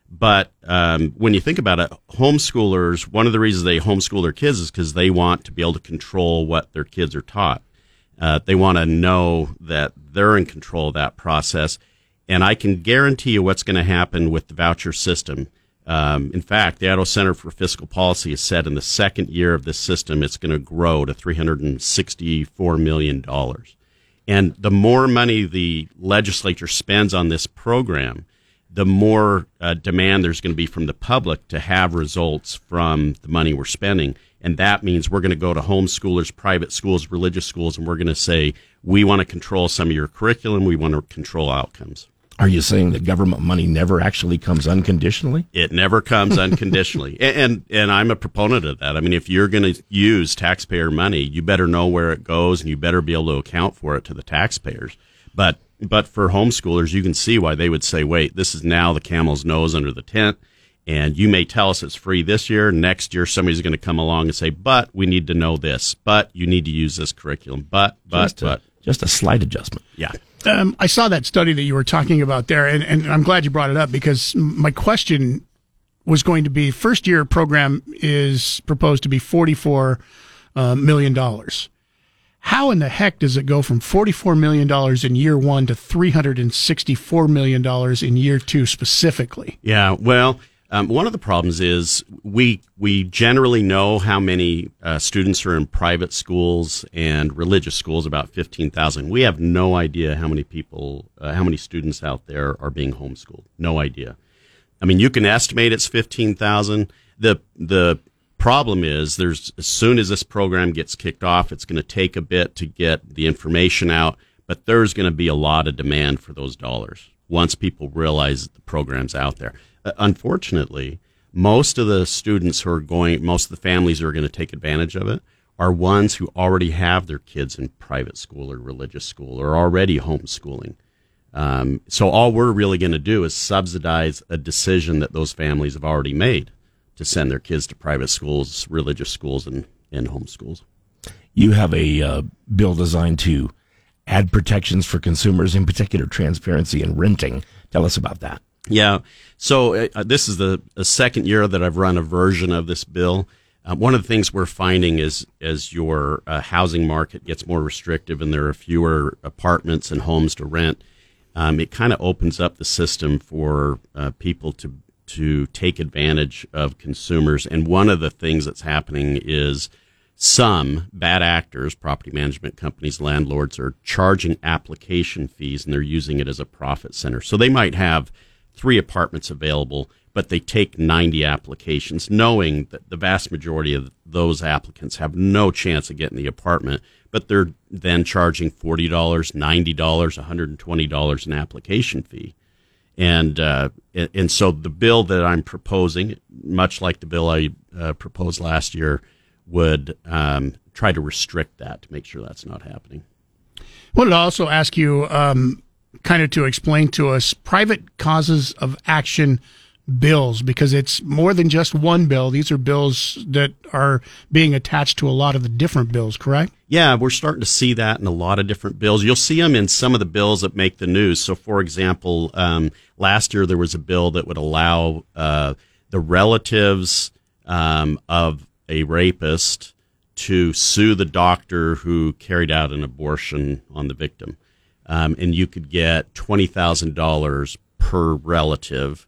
But um, when you think about it, homeschoolers, one of the reasons they homeschool their kids is because they want to be able to control what their kids are taught. Uh, they want to know that they're in control of that process. And I can guarantee you what's going to happen with the voucher system. Um, in fact, the Idaho Center for Fiscal Policy has said in the second year of this system, it's going to grow to $364 million. And the more money the legislature spends on this program, the more uh, demand there's going to be from the public to have results from the money we're spending. And that means we're going to go to homeschoolers, private schools, religious schools, and we're going to say, we want to control some of your curriculum. We want to control outcomes. Are you saying that government money never actually comes unconditionally? It never comes unconditionally. and, and, and I'm a proponent of that. I mean, if you're going to use taxpayer money, you better know where it goes and you better be able to account for it to the taxpayers. But but for homeschoolers, you can see why they would say, wait, this is now the camel's nose under the tent. And you may tell us it's free this year. Next year, somebody's going to come along and say, but we need to know this. But you need to use this curriculum. But, but, just a, but. just a slight adjustment. Yeah. Um, I saw that study that you were talking about there, and, and I'm glad you brought it up because my question was going to be first year program is proposed to be 44 uh, million dollars. How in the heck does it go from $44 million in year one to $364 million in year two specifically? Yeah, well, um, one of the problems is we we generally know how many uh, students are in private schools and religious schools, about fifteen thousand. We have no idea how many people, uh, how many students out there are being homeschooled. No idea. I mean, you can estimate it's fifteen thousand. The the problem is there's as soon as this program gets kicked off, it's going to take a bit to get the information out, but there's going to be a lot of demand for those dollars once people realize that the program's out there. Uh, unfortunately, most of the students who are going, most of the families who are going to take advantage of it are ones who already have their kids in private school or religious school or already homeschooling. Um, so all we're really going to do is subsidize a decision that those families have already made to send their kids to private schools, religious schools, and, and homeschools. You have a uh, bill designed to add protections for consumers, in particular transparency in renting. Tell us about that. Yeah. So uh, this is the, the, second year that I've run a version of this bill. Uh, one of the things we're finding is as your uh, housing market gets more restrictive and there are fewer apartments and homes to rent, um, it kind of opens up the system for uh, people to to take advantage of consumers. And one of the things that's happening is some bad actors, property management companies, landlords are charging application fees and they're using it as a profit center. So they might have three apartments available, but they take 90 applications, knowing that the vast majority of those applicants have no chance of getting the apartment, but they're then charging $40, $90, $120 an application fee. And, uh, and so the bill that I'm proposing, much like the bill I uh, proposed last year, would um, try to restrict that to make sure that's not happening. I wanted to also ask you um, kind of to explain to us private causes of action bills because it's more than just one bill. These are bills that are being attached to a lot of the different bills, correct? Yeah, we're starting to see that in a lot of different bills. You'll see them in some of the bills that make the news. So, for example, um, last year there was a bill that would allow uh, the relatives um, of a rapist to sue the doctor who carried out an abortion on the victim. Um, and you could get $20,000 per relative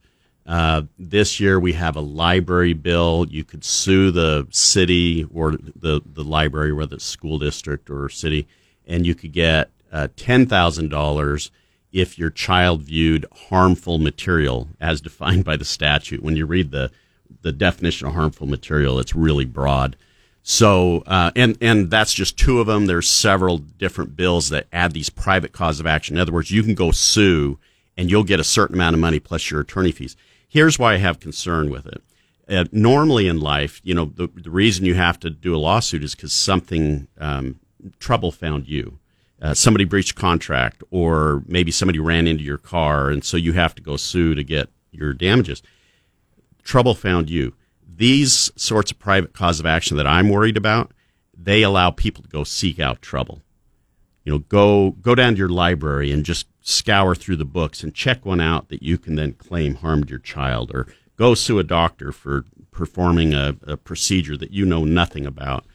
uh, this year we have a library bill. You could sue the city or the, the library, whether it's school district or city, and you could get uh, $10,000 if your child viewed harmful material as defined by the statute. When you read the, the definition of harmful material, it's really broad. So, uh, and, and that's just two of them. There's several different bills that add these private cause of action. In other words, you can go sue and you'll get a certain amount of money plus your attorney fees. Here's why I have concern with it. Uh, normally in life, you know, the, the reason you have to do a lawsuit is because something um, trouble found you. Uh, somebody breached contract, or maybe somebody ran into your car, and so you have to go sue to get your damages. Trouble found you. These sorts of private cause of action that I'm worried about, they allow people to go seek out trouble. You know, go go down to your library and just scour through the books and check one out that you can then claim harmed your child, or go sue a doctor for performing a, a procedure that you know nothing about.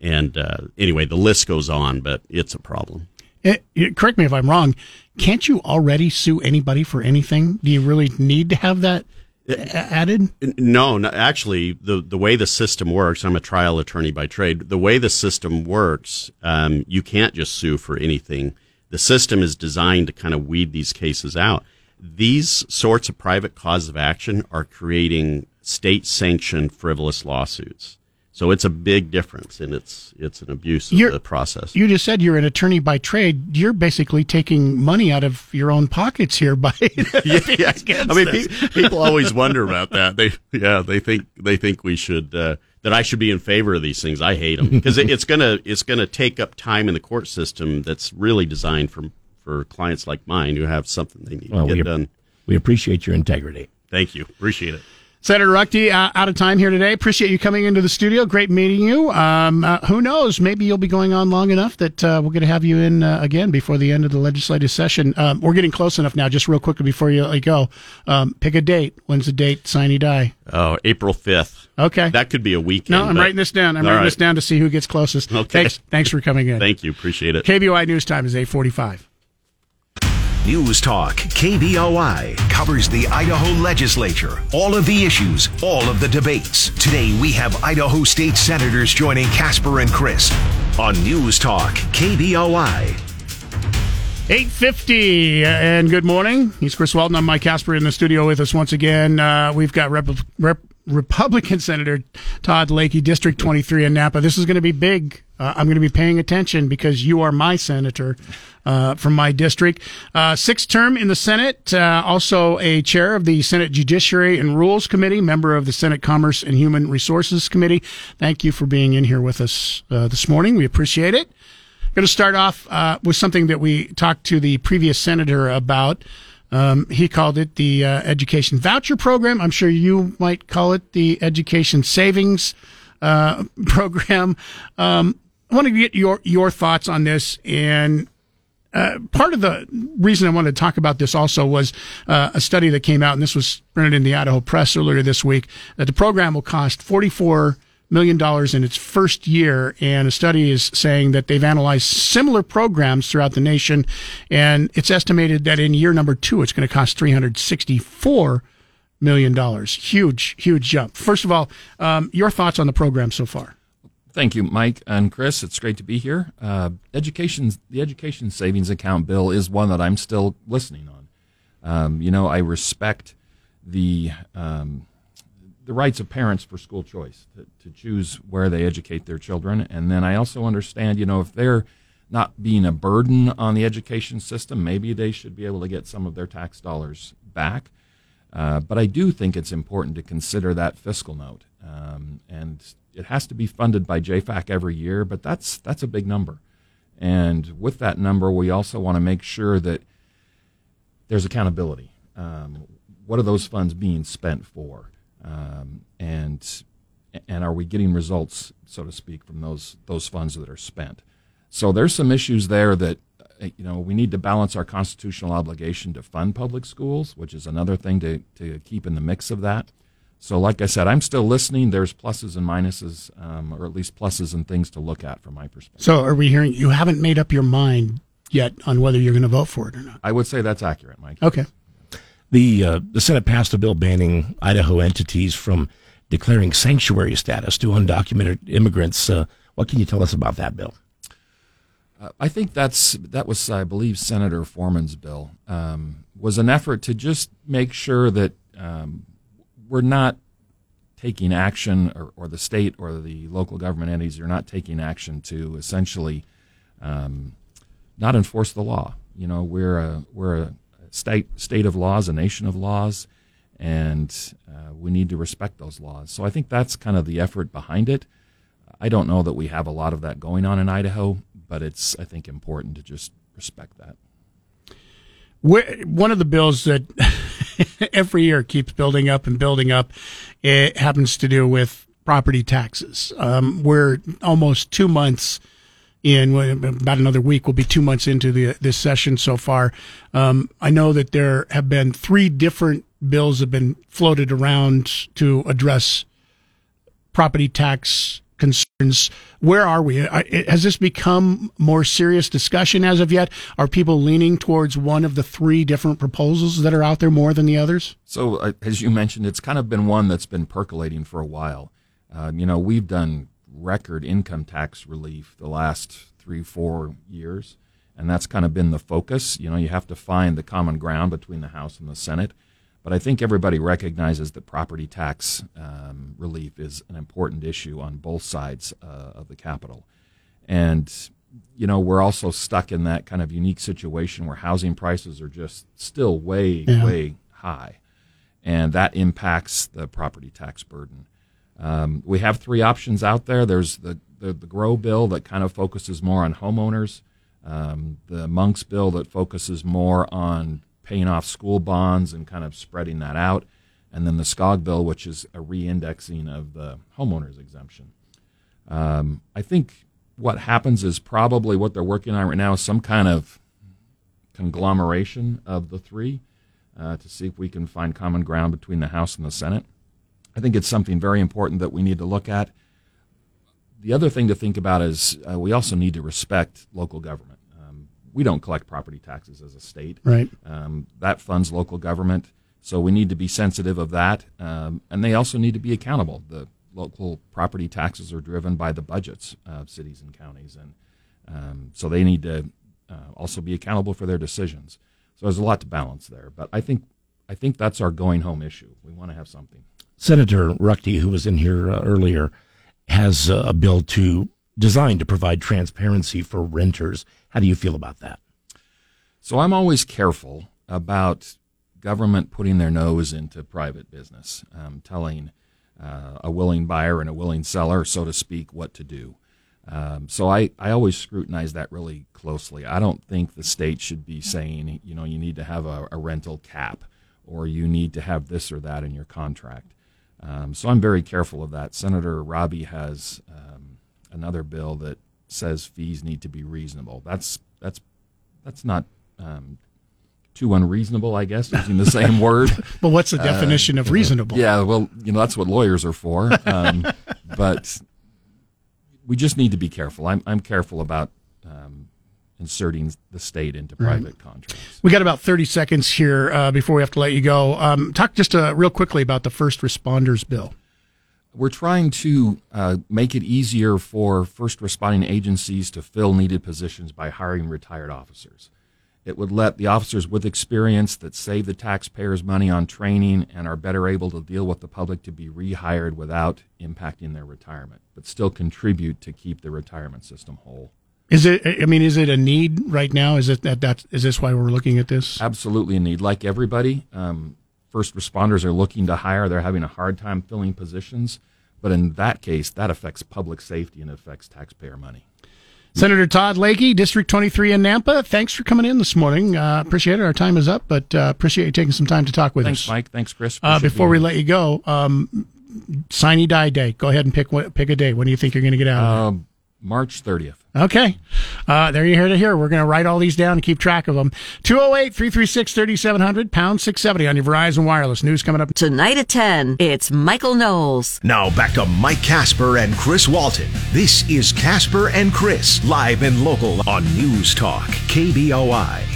And uh, anyway, the list goes on, but it's a problem. It, it, correct me if I'm wrong. Can't you already sue anybody for anything? Do you really need to have that added? No, no, actually, the the way the system works, I'm a trial attorney by trade. The way the system works, um, you can't just sue for anything the system is designed to kind of weed these cases out. These sorts of private cause of action are creating state sanctioned frivolous lawsuits. So it's a big difference, and it's it's an abuse of you're, the process. You just said you're an attorney by trade. You're basically taking money out of your own pockets here by. yeah, yeah. I mean, pe- people always wonder about that. They yeah, they think they think we should uh, that I should be in favor of these things. I hate them because it, it's gonna it's gonna take up time in the court system that's really designed for for clients like mine who have something they need well, to get we, done. We appreciate your integrity. Thank you. Appreciate it. Senator Ruchti, uh, out of time here today. Appreciate you coming into the studio. Great meeting you. Um, uh, who knows? Maybe you'll be going on long enough that uh, we're going to have you in uh, again before the end of the legislative session. Um, we're getting close enough now. Just real quickly before you you go, um, pick a date. When's the date? sine die. Oh, April 5th. Okay. That could be a weekend. No, I'm but- writing this down. I'm All writing right. this down to see who gets closest. Okay. Thanks, thanks for coming in. Thank you. Appreciate it. KBOI News Time is 845. News Talk KBOI covers the Idaho legislature, all of the issues, all of the debates. Today we have Idaho state senators joining Casper and Chris on News Talk KBOI. 850 and good morning. He's Chris Walton. I'm Mike Casper in the studio with us once again. Uh, we've got Rep- Rep- Republican Senator Todd Lakey, District 23 in Nampa. This is going to be big. Uh, I'm going to be paying attention because you are my senator uh, from my district. Uh, sixth term in the Senate, uh, also a chair of the Senate Judiciary and Rules Committee, member of the Senate Commerce and Human Resources Committee. Thank you for being in here with us uh, this morning. We appreciate it. I'm Going to start off uh, with something that we talked to the previous senator about. Um, he called it the uh, education voucher program. I'm sure you might call it the education savings uh, program. Um, I want to get your your thoughts on this and. Uh, part of the reason I wanted to talk about this also was uh, a study that came out, and this was printed in the Idaho Press earlier this week, that the program will cost $44 million dollars in its first year. And a study is saying that they've analyzed similar programs throughout the nation, and it's estimated that in year number two, it's going to cost $364 million. Huge, huge jump. First of all, um, your thoughts on the program so far? Thank you, Mike and Chris. It's great to be here. Uh, education, the education savings account bill is one that I'm still listening on. Um, you know, I respect the um, the rights of parents for school choice to, to choose where they educate their children, and then I also understand, you know, if they're not being a burden on the education system, maybe they should be able to get some of their tax dollars back. Uh, but I do think it's important to consider that fiscal note, um, and it has to be funded by JFAC every year. But that's that's a big number, and with that number, we also want to make sure that there's accountability. Um, what are those funds being spent for, um, and and are we getting results, so to speak, from those those funds that are spent? So there's some issues there that uh, you know we need to balance our constitutional obligation to fund public schools, which is another thing to to keep in the mix of that. So, like I said, I'm still listening. There's pluses and minuses, um, or at least pluses and things to look at from my perspective. So, are we hearing you haven't made up your mind yet on whether you're going to vote for it or not? I would say that's accurate, Mike. Okay. The uh, the Senate passed a bill banning Idaho entities from declaring sanctuary status to undocumented immigrants. Uh, what can you tell us about that bill? Uh, I think that's that was, I believe, Senator Foreman's bill um, was an effort to just make sure that um, we're not taking action, or, or the state or the local government entities are not taking action to essentially um, not enforce the law. You know, we're a we're a state state of laws, a nation of laws, and uh, we need to respect those laws. So I think that's kind of the effort behind it. I don't know that we have a lot of that going on in Idaho, but it's I think important to just respect that. Where, one of the bills that every year keeps building up and building up, it happens to do with property taxes. Um, we're almost two months in, about another week, we'll be two months into the, this session so far. Um, I know that there have been three different bills have been floated around to address property tax concerns. Where are we? Has this become more serious discussion as of yet? Are people leaning towards one of the three different proposals that are out there more than the others? So, uh, as you mentioned, it's kind of been one that's been percolating for a while. Um, you know, we've done record income tax relief the last three, four years, and that's kind of been the focus. You know, you have to find the common ground between the House and the Senate. But I think everybody recognizes that property tax um, relief is an important issue on both sides uh, of the Capitol. And, you know, we're also stuck in that kind of unique situation where housing prices are just still way, Yeah. way high. And that impacts the property tax burden. Um, we have three options out there. There's the, the, the GROW bill that kind of focuses more on homeowners, um, the Monks bill that focuses more on paying off school bonds and kind of spreading that out. and then the Skog bill, which is a re-indexing of the homeowners exemption. Um, I think what happens is probably what they're working on right now is some kind of conglomeration of the three uh, to see if we can find common ground between the House and the Senate. I think it's something very important that we need to look at. The other thing to think about is uh, we also need to respect local government. Um, we don't collect property taxes as a state. Right. Um, that funds local government. So we need to be sensitive of that. Um, and they also need to be accountable. The local property taxes are driven by the budgets of cities and counties. And um, so they need to uh, also be accountable for their decisions. So there's a lot to balance there. But I think, I think that's our going home issue. We want to have something. Senator Ruchti, who was in here uh, earlier, has uh, a bill to designed to provide transparency for renters. How do you feel about that? So I'm always careful about government putting their nose into private business, um, telling uh, a willing buyer and a willing seller, so to speak, what to do. Um, so I, I always scrutinize that really closely. I don't think the state should be saying, you know, you need to have a, a rental cap or you need to have this or that in your contract. Um, so I'm very careful of that. Senator Robbie has um, another bill that says fees need to be reasonable. That's that's that's not um, too unreasonable, I guess, using the same word. but what's the definition uh, of reasonable? Yeah, well, you know that's what lawyers are for. Um, but we just need to be careful. I'm I'm careful about um, inserting the state into private right. contracts. We got about 30 seconds here uh, before we have to let you go. Um, talk just uh, real quickly about the first responders bill. We're trying to uh, make it easier for first responding agencies to fill needed positions by hiring retired officers. It would let the officers with experience that save the taxpayers money on training and are better able to deal with the public to be rehired without impacting their retirement, but still contribute to keep the retirement system whole. Is it? I mean, is it a need right now? Is it that that is this why we're looking at this? Absolutely a need. Like everybody, um, first responders are looking to hire. They're having a hard time filling positions, but in that case, that affects public safety and affects taxpayer money. Senator Todd Lakey, District 23 in Nampa. Thanks for coming in this morning. Uh, appreciate it. Our time is up, but uh, appreciate you taking some time to talk with Thanks, us. Thanks, Mike. Thanks, Chris. Uh, before we let you go, um, Sine Die Day. Go ahead and pick pick a day. When do you think you're going to get out? Um, March 30th. Okay. Uh, there you hear it here. We're going to write all these down and keep track of them. 208 336 3700, pound 670 on your Verizon Wireless. News coming up. Tonight at 10, it's Michael Knowles. Now back to Mike Casper and Chris Walton. This is Casper and Chris, live and local on News Talk, KBOI.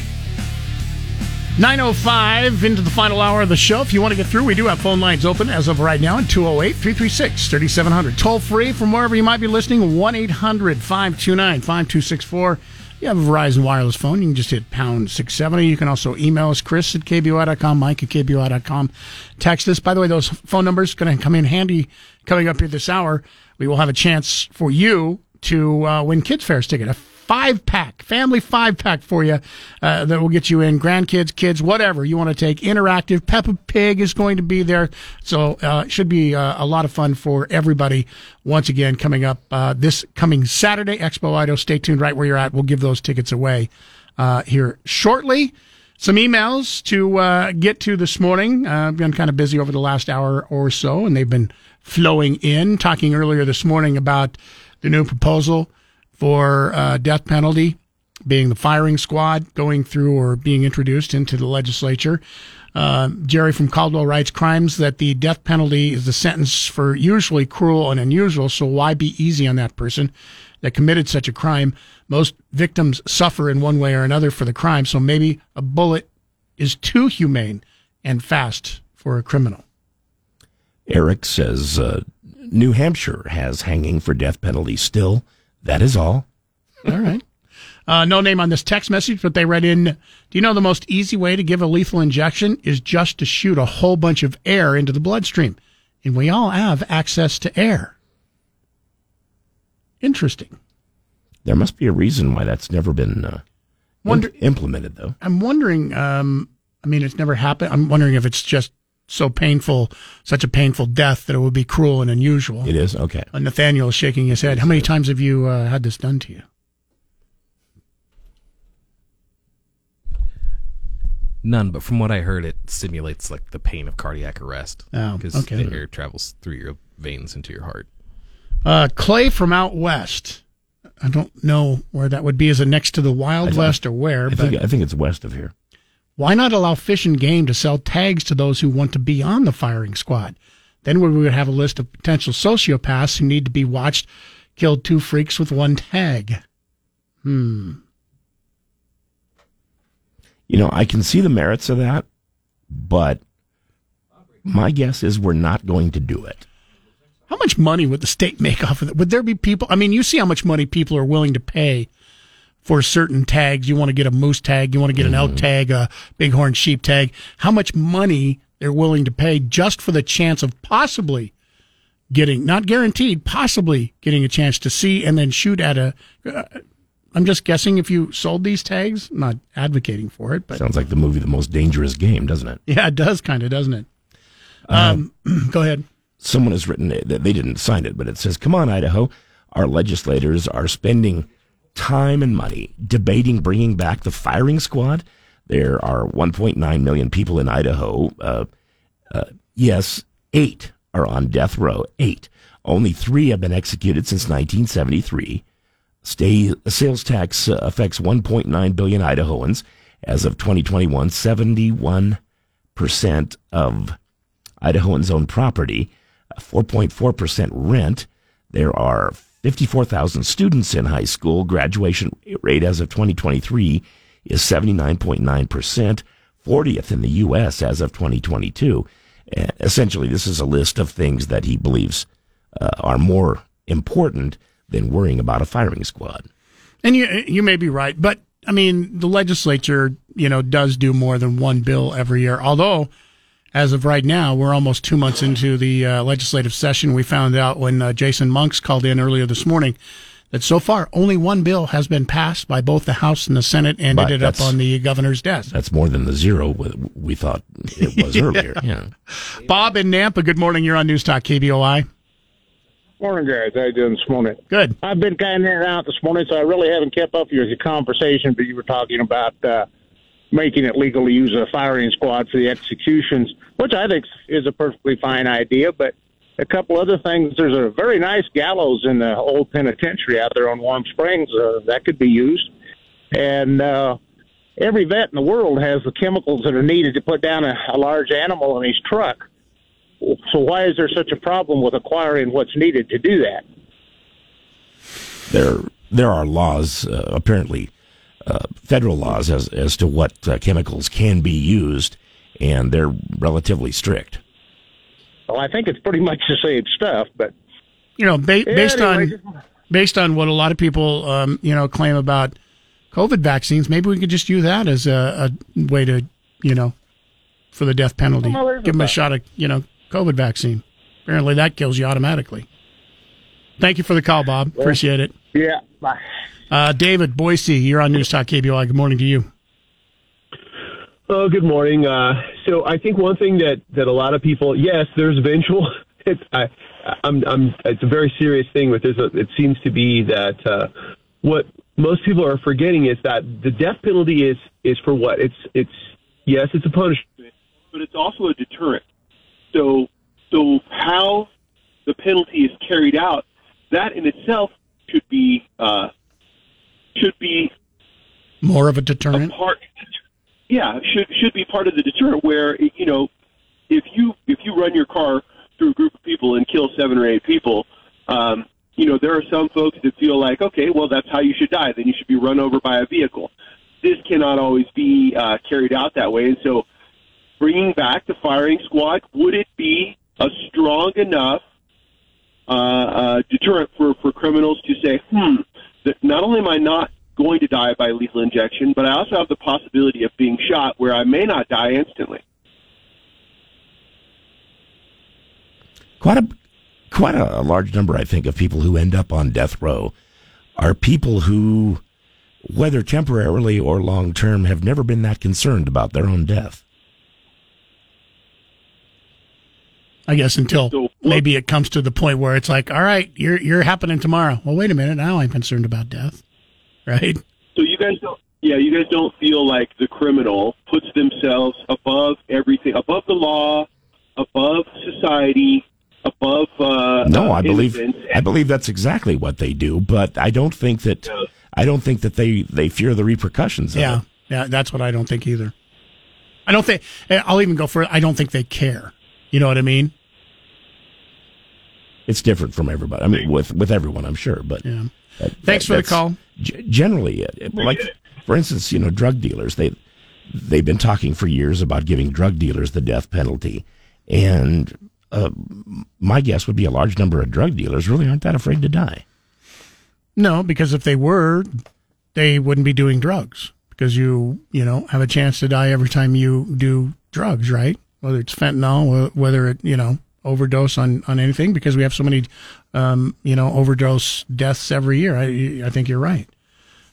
905 into the final hour of the show. If you want to get through, we do have phone lines open as of right now at 208 336 3700. Toll free from wherever you might be listening 1 800 529 5264. You have a Verizon wireless phone. You can just hit pound 670. You can also email us, Chris at KBOI.com, Mike at KBOI.com. Text us. By the way, those phone numbers going to come in handy coming up here this hour. We will have a chance for you to uh, win Kids Fairs ticket. Five pack, family five pack for you uh, that will get you in grandkids, kids, whatever you want to take. Interactive. Peppa Pig is going to be there. So uh, it should be uh, a lot of fun for everybody. Once again, coming up uh, this coming Saturday, Expo Idaho. Stay tuned right where you're at. We'll give those tickets away uh, here shortly. Some emails to uh, get to this morning. I've been kind of busy over the last hour or so, and they've been flowing in. Talking earlier this morning about the new proposal for uh, death penalty being the firing squad going through or being introduced into the legislature. Uh, Jerry from Caldwell writes crimes that the death penalty is the sentence for usually cruel and unusual, so why be easy on that person that committed such a crime? Most victims suffer in one way or another for the crime, so maybe a bullet is too humane and fast for a criminal. Eric says uh, New Hampshire has hanging for death penalty still. That is all. All right. Uh, no name on this text message, but they read in Do you know the most easy way to give a lethal injection is just to shoot a whole bunch of air into the bloodstream? And we all have access to air. Interesting. There must be a reason why that's never been uh, Wonder- implemented, though. I'm wondering, um, I mean, it's never happened. I'm wondering if it's just so painful, such a painful death that it would be cruel and unusual. It is okay. Uh, Nathaniel is shaking his head. How many times have you uh, had this done to you? None, but from what I heard, it simulates like the pain of cardiac arrest. Oh, because okay. the air travels through your veins into your heart. Uh, Clay from out west. I don't know where that would be. Is it next to the Wild West or where? I but think I think it's west of here. Why not allow Fish and Game to sell tags to those who want to be on the firing squad? Then we would have a list of potential sociopaths who need to be watched. Killed two freaks with one tag. Hmm. You know, I can see the merits of that, but my guess is we're not going to do it. How much money would the state make off of it? Would there be people? I mean, you see how much money people are willing to pay for certain tags. You want to get a moose tag, you want to get an elk tag, a bighorn sheep tag. How much money they're willing to pay just for the chance of possibly getting, not guaranteed, possibly getting a chance to see and then shoot at a. Uh, I'm just guessing if you sold these tags. I'm not advocating for it, but Sounds like the movie The Most Dangerous Game, doesn't it? yeah, it does kind of, doesn't it? Um, go ahead. Someone has written it, they didn't sign it, but it says, "Come on, Idaho, our legislators are spending time and money debating bringing back the firing squad. There are 1.9 million people in Idaho. Uh, uh, yes, eight are on death row. Eight. Only three have been executed since 1973. Stay, sales tax uh, affects 1.9 billion Idahoans. As of 2021, 71 percent of Idahoans own property, 4.4% rent. There are 54,000 students in high school. Graduation rate as of 2023 is 79.9%, 40th in the U.S. as of 2022. Uh, essentially, this is a list of things that he believes uh, are more important than worrying about a firing squad. And you you may be right, but I mean the legislature, you know, does do more than one bill every year. Although, as of right now, we're almost two months into the uh, legislative session. We found out when uh, Jason Monks called in earlier this morning that so far only one bill has been passed by both the House and the Senate and But ended up on the governor's desk. That's more than the zero we- we thought it was earlier. Yeah. Bob in Nampa, good morning. You're on News Talk KBOI. Morning, guys. How you doing this morning? Good. I've been kind of in and out this morning, so I really haven't kept up with your conversation. But you were talking about uh, making it legal to use a firing squad for the executions, which I think is a perfectly fine idea. But a couple other things. There's a very nice gallows in the old penitentiary out there on Warm Springs uh, that could be used, and uh, every vet in the world has the chemicals that are needed to put down a, a large animal in his truck. So why is there such a problem with acquiring what's needed to do that? there there are laws, uh, apparently uh, federal laws, as as to what uh, chemicals can be used, and they're relatively strict. Well, I think it's pretty much the same stuff, but you know, ba- based Anyway, on based on what a lot of people, um, you know, claim about COVID vaccines, maybe we could just use that as a, a way to, you know, for the death penalty. Well, Give them a a- shot of, you know, COVID vaccine. Apparently, that kills you automatically. Thank you for the call, Bob. Appreciate it. yeah. Bye. Uh, David Boise, you're on News Talk KBOI. Good morning to you. Oh, good morning. Uh, so I think one thing that, that a lot of people, yes, there's eventual. It's, I, I'm, I'm, it's a very serious thing, but there's a, it seems to be that, uh, what most people are forgetting is that the death penalty is, is for what? It's, it's, yes, it's a punishment, but it's also a deterrent. So, so how the penalty is carried out, that in itself should be uh, should be More of a deterrent. part. Yeah, should should be part of the deterrent. Where you know, if you if you run your car through a group of people and kill seven or eight people, um, you know there are some folks that feel like, okay, well that's how you should die. Then you should be run over by a vehicle. This cannot always be uh, carried out that way, and so bringing back the firing squad would it be a strong enough uh, uh, deterrent for, for criminals to say, hmm, that not only am I not going to die by lethal injection, but I also have the possibility of being shot where I may not die instantly. Quite a quite a, large number, I think, of people who end up on death row are people who, whether temporarily or long term, have never been that concerned about their own death. I guess until maybe it comes to the point where it's like, all right, you're you're happening tomorrow. Well, wait a minute, now I'm concerned about death, right? So you guys don't yeah, you guys don't feel like the criminal puts themselves above everything, above the law, above society, above. Uh, No, uh, I believe. I believe that's exactly what they do, but I don't think that I don't think that they they fear the repercussions of Yeah, it. yeah, that's what I don't think either. I don't think. I'll even go for. it. I don't think they care. You know what I mean? It's different from everybody. I mean, with with everyone, I'm sure, but Yeah. that- Thanks for the call. g- generally, it, like for instance, you know, drug dealers they they've been talking for years about giving drug dealers the death penalty, and uh, my guess would be a large number of drug dealers really aren't that afraid to die. No, because if they were, they wouldn't be doing drugs. Because you, you know, have a chance to die every time you do drugs, right? Whether it's fentanyl, whether it, you know, overdose on, on anything, because we have so many, um, you know, overdose deaths every year. I, I think you're right.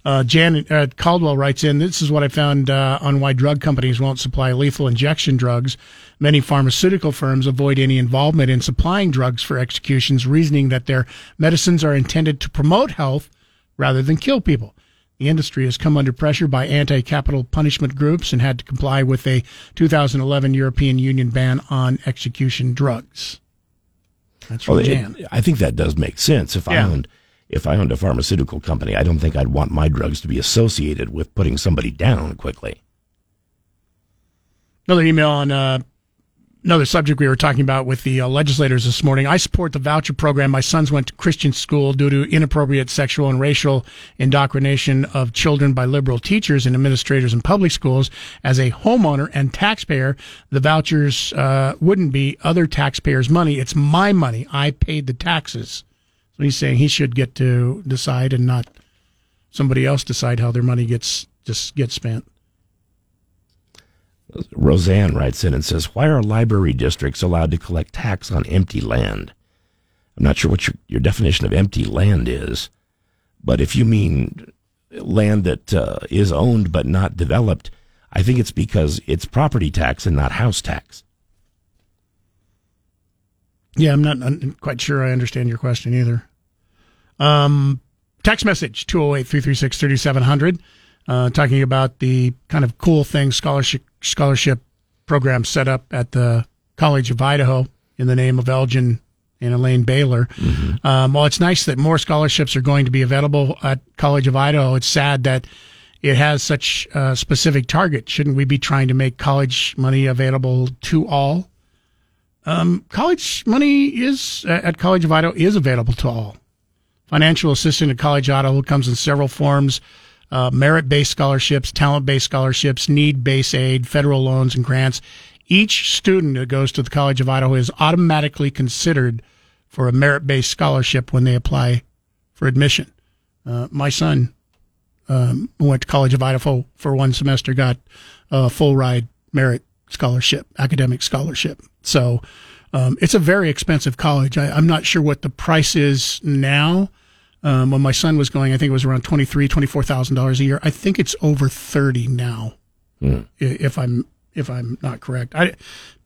Uh, Jan uh, Caldwell writes in, this is what I found uh, on why drug companies won't supply lethal injection drugs. Many pharmaceutical firms avoid any involvement in supplying drugs for executions, reasoning that their medicines are intended to promote health rather than kill people. The industry has come under pressure by anti capital punishment groups and had to comply with a 2011 European Union ban on execution drugs. That's Well, it- I think that does make sense. If I owned if I owned a pharmaceutical company, I don't think I'd want my drugs to be associated with putting somebody down quickly. Another email on uh, another subject we were talking about with the uh, legislators this morning. I support the voucher program. My sons went to Christian school due to inappropriate sexual and racial indoctrination of children by liberal teachers and administrators in public schools. As a homeowner and taxpayer, the vouchers uh, wouldn't be other taxpayers' money. It's my money. I paid the taxes. So he's saying he should get to decide and not somebody else decide how their money gets just gets spent. Roseanne writes in and says, Why are library districts allowed to collect tax on empty land? I'm not sure what your, your definition of empty land is, but if you mean land that uh, is owned but not developed, I think it's because it's property tax and not house tax. Yeah, I'm not I'm quite sure I understand your question either. Um, text message 208 336 3700, uh, talking about the kind of cool thing scholarship scholarship program set up at the College of Idaho in the name of Elgin and Elaine Baylor. Um, while it's nice that more scholarships are going to be available at College of Idaho, it's sad that it has such a specific target. Shouldn't we be trying to make college money available to all? Um, college money is uh, at College of Idaho is available to all. Financial assistance at College of Idaho comes in several forms: uh, merit-based scholarships, talent-based scholarships, need-based aid, federal loans, and grants. Each student that goes to the College of Idaho is automatically considered for a merit-based scholarship when they apply for admission. Uh, my son um, went to College of Idaho for one semester, got a full ride merit scholarship, academic scholarship. So um, it's a very expensive college. I, I'm not sure what the price is now. Um, when my son was going, I think it was around twenty three, twenty four thousand dollars a year. I think it's over thirty now, i- if I'm if I'm not correct. I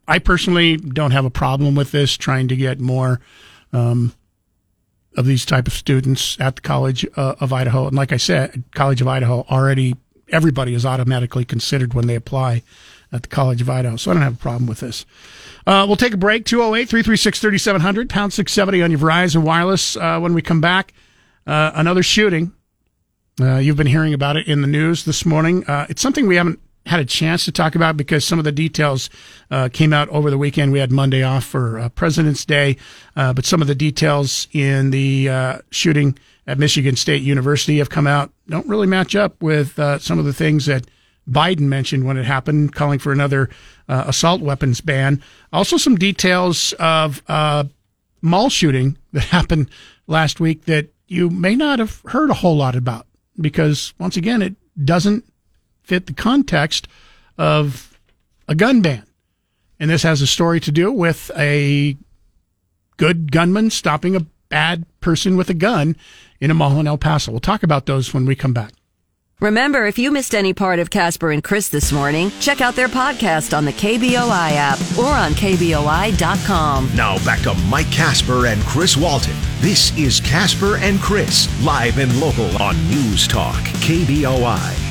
I personally don't have a problem with this. Trying to get more um, of these type of students at the College uh, of Idaho. And like I said, College of Idaho already everybody is automatically considered when they apply at the College of Idaho. So I don't have a problem with this. Uh, we'll take a break. 208 336 3700, pound 670 on your Verizon Wireless. Uh, when we come back, uh, another shooting. Uh, you've been hearing about it in the news this morning. Uh, it's something we haven't had a chance to talk about because some of the details uh, came out over the weekend. We had Monday off for uh, President's Day, uh, but some of the details in the shooting at Michigan State University have come out don't really match up with some of the things that Biden mentioned when it happened, calling for another assault weapons ban. Also, some details of mall shooting that happened last week that you may not have heard a whole lot about because, once again, it doesn't fit the context of a gun ban. And this has a story to do with a good gunman stopping a bad person with a gun in a mall in El Paso. We'll talk about those when we come back. Remember, if you missed any part of Casper and Chris this morning, check out their podcast on the KBOI app or on KBOI.com. Now back to Mike Casper and Chris Walton. This is Casper and Chris, live and local on News Talk, KBOI.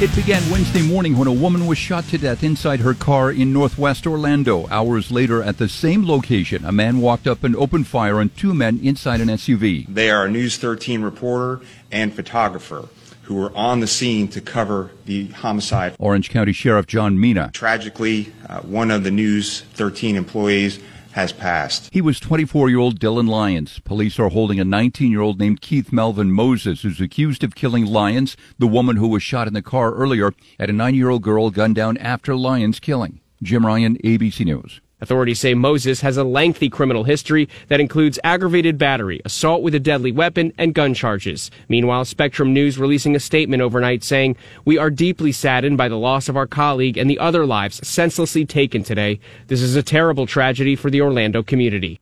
It began Wednesday morning when a woman was shot to death inside her car in northwest Orlando. Hours later, at the same location, a man walked up and opened fire on two men inside an SUV. They are a News 13 reporter and photographer who were on the scene to cover the homicide. Orange County Sheriff John Mina. Tragically, uh, one of the News 13 employees has passed. He was 24 year old Dylan Lyons. Police are holding a 19 year old named Keith Melvin Moses, who's accused of killing Lyons, the woman who was shot in the car earlier, and a nine year old girl gunned down after Lyons' killing. Jim Ryan, ABC News. Authorities say Moses has a lengthy criminal history that includes aggravated battery, assault with a deadly weapon, and gun charges. Meanwhile, Spectrum News releasing a statement overnight saying, We are deeply saddened by the loss of our colleague and the other lives senselessly taken today. This is a terrible tragedy for the Orlando community.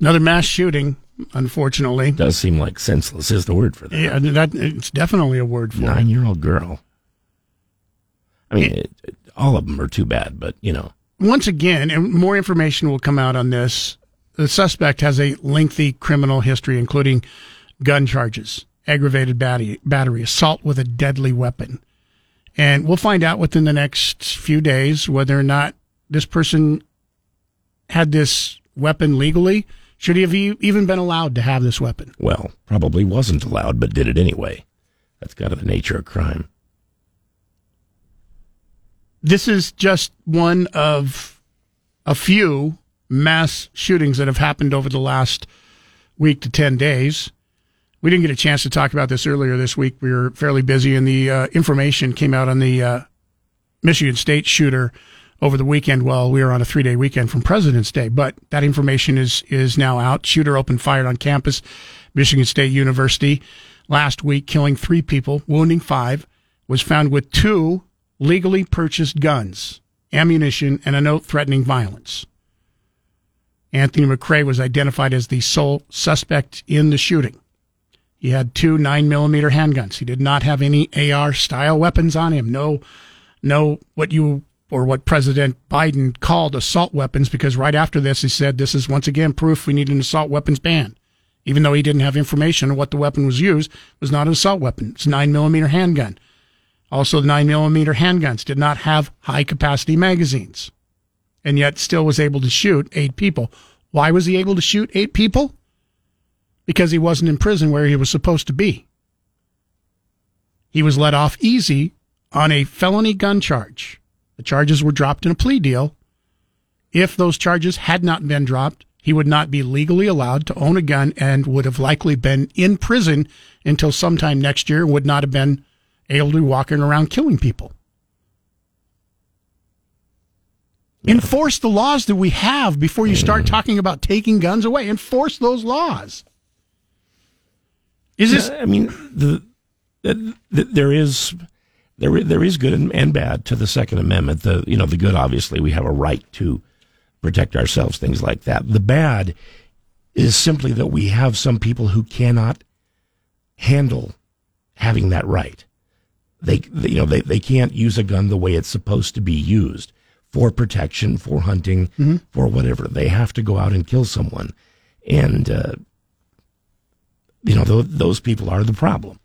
Another mass shooting, unfortunately. Does seem like senseless is the word for that. Yeah, that, it's definitely a word for it. Nine year old girl. I mean, it, it, all of them are too bad, but you know. Once again, and more information will come out on this. The suspect has a lengthy criminal history, including gun charges, aggravated battery, battery, assault with a deadly weapon. And we'll find out within the next few days whether or not this person had this weapon legally. Should he have even been allowed to have this weapon? Well, probably wasn't allowed, but did it anyway. That's kind of the nature of crime. This is just one of a few mass shootings that have happened over the last week to 10 days. We didn't get a chance to talk about this earlier this week. We were fairly busy, and the uh, information came out on the uh, Michigan State shooter over the weekend while we were on a three day weekend from President's Day. But that information is, is now out. Shooter opened fire on campus, Michigan State University, last week, killing three people, wounding five, was found with two legally purchased guns, ammunition, and a note threatening violence. Anthony McRae was identified as the sole suspect in the shooting. He had two 9mm handguns. He did not have any AR style weapons on him. No, no, what you or what President Biden called assault weapons, because right after this, he said this is once again proof we need an assault weapons ban. Even though he didn't have information on what the weapon was used, it was not an assault weapon. It's a 9mm handgun. Also, the 9mm handguns did not have high capacity magazines and yet still was able to shoot eight people. Why was he able to shoot eight people? Because he wasn't in prison where he was supposed to be. He was let off easy on a felony gun charge. The charges were dropped in a plea deal. If those charges had not been dropped, he would not be legally allowed to own a gun and would have likely been in prison until sometime next year, would not have been able to be walking around killing people. Enforce the laws that we have before you start talking about taking guns away. Enforce those laws. Is this? I mean, the, the, the there is there there is good and bad to the Second Amendment. The you know the good, obviously, we have a right to protect ourselves, things like that. The bad is simply that we have some people who cannot handle having that right. They, they you know they, they can't use a gun the way it's supposed to be used for protection, for hunting, Mm-hmm. for whatever. They have to go out and kill someone, and uh, you know th- those people are the problem.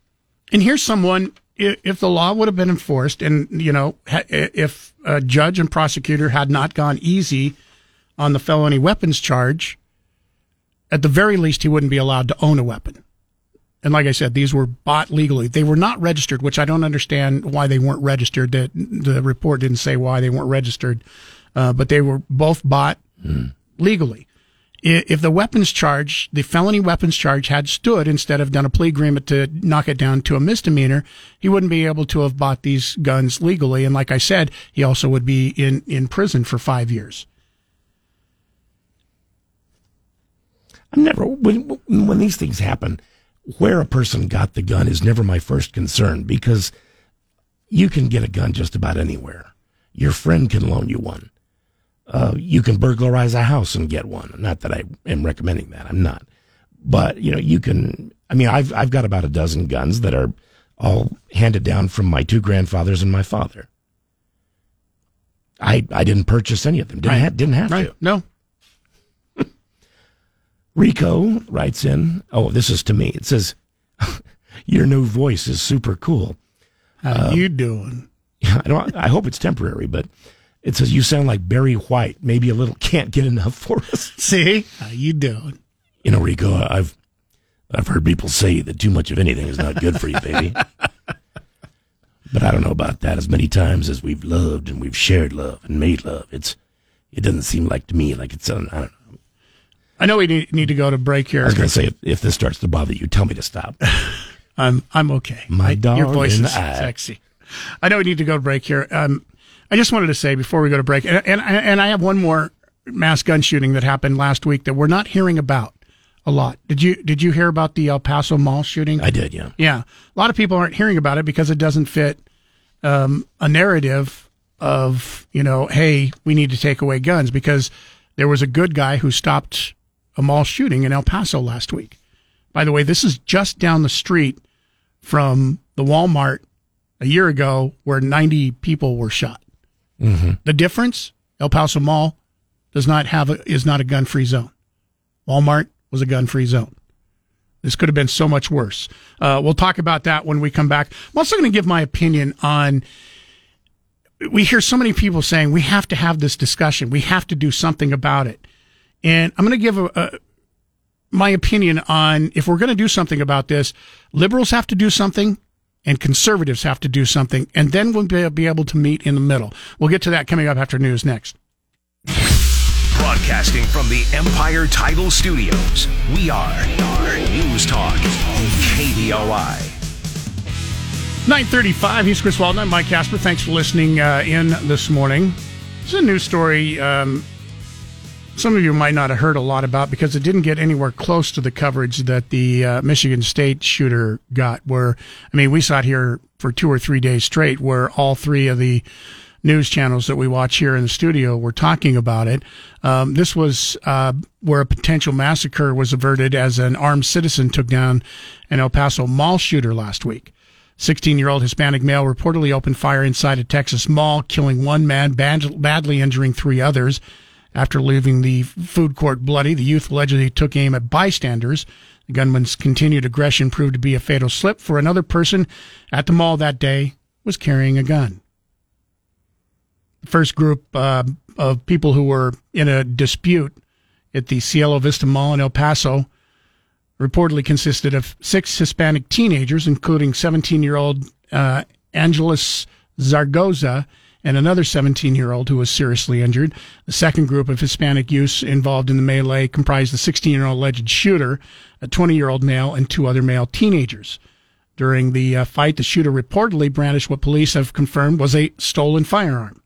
And here's someone, if the law would have been enforced and, you know, if a judge and prosecutor had not gone easy on the felony weapons charge, at the very least, he wouldn't be allowed to own a weapon. And like I said, these were bought legally. They were not registered, which I don't understand why they weren't registered. That the report didn't say why they weren't registered, uh, but they were both bought legally. If the weapons charge, the felony weapons charge had stood instead of done a plea agreement to knock it down to a misdemeanor, he wouldn't be able to have bought these guns legally. And like I said, he also would be in, in prison for five years. I'm never when when these things happen, where a person got the gun is never my first concern because you can get a gun just about anywhere. Your friend can loan you one. Uh, you can burglarize a house and get one. Not that I am recommending that. I'm not. But you know, you can. I mean, I've I've got about a dozen guns that are all handed down from my two grandfathers and my father. I I didn't purchase any of them. Didn't Right. ha- didn't have Right. to. No. Rico writes in, oh, this is to me. It says, Your new voice is super cool. How uh, you doing? I don't. I hope it's temporary, but it says you sound like Barry White. Maybe a little can't get enough for us. See how you doing? You know, Rico, I've I've heard people say that too much of anything is not good for you, baby. but I don't know about that. As many times as we've loved and we've shared love and made love, it's it doesn't seem like to me like it's. I don't know. I know we need, to go to break here. I was going to say if, if this starts to bother you, tell me to stop. I'm I'm okay. My I- darling, Your voice is I- sexy. I know we need to go to break here. Um, I just wanted to say before we go to break, and, and and I have one more mass gun shooting that happened last week that we're not hearing about a lot. Did you did you hear about the El Paso mall shooting? I did, yeah. Yeah, a lot of people aren't hearing about it because it doesn't fit um, a narrative of you know, hey, we need to take away guns because there was a good guy who stopped a mall shooting in El Paso last week. By the way, this is just down the street from the Walmart a year ago where 90 people were shot. Mm-hmm. The difference, El Paso Mall does not have a, is not a gun-free zone. Walmart was a gun-free zone. This could have been so much worse. Uh, we'll talk about that when we come back. I'm also going to give my opinion on. We hear so many people saying we have to have this discussion. We have to do something about it, and I'm going to give a, a my opinion on if we're going to do something about this. Liberals have to do something, and conservatives have to do something, and then we'll be able to meet in the middle. We'll get to that coming up after news next. Broadcasting from the Empire Title Studios, we are News Talk, KBOI. 935, he's Chris Walton. I'm Mike Casper. Thanks for listening uh, in this morning. This is a news story um, some of you might not have heard a lot about because it didn't get anywhere close to the coverage that the uh, Michigan State shooter got. Where, I mean, we sat here for two or three days straight where all three of the news channels that we watch here in the studio were talking about it. Um, this was uh, where a potential massacre was averted as an armed citizen took down an El Paso mall shooter last week. 16 year old Hispanic male reportedly opened fire inside a Texas mall, killing one man, bad, badly injuring three others. After leaving the food court bloody, the youth allegedly took aim at bystanders. The gunman's continued aggression proved to be a fatal slip for another person at the mall that day was carrying a gun. The first group uh, of people who were in a dispute at the Cielo Vista Mall in El Paso reportedly consisted of six Hispanic teenagers, including 17 year old uh, Angeles Zaragoza and another 17 year old who was seriously injured. The second group of Hispanic youths involved in the melee comprised the 16 year old alleged shooter, a 20 year old male, and two other male teenagers. During the uh, fight, the shooter reportedly brandished what police have confirmed was a stolen firearm.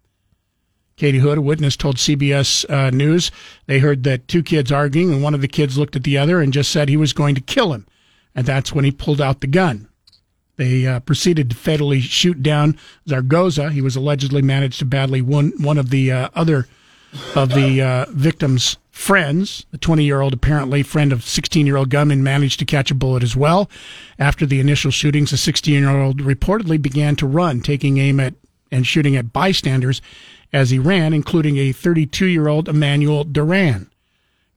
Katie Hood, a witness, told CBS uh, News they heard that two kids arguing, and one of the kids looked at the other and just said he was going to kill him. And that's when he pulled out the gun. They uh, proceeded to fatally shoot down Zaragoza. He was allegedly managed to badly wound one of the uh, other of the uh, victim's friends. The 20 year old, apparently friend of 16 year old gunman, managed to catch a bullet as well. After the initial shootings, the 16 year old reportedly began to run, taking aim at and shooting at bystanders as he ran, including a 32 year old Emmanuel Duran.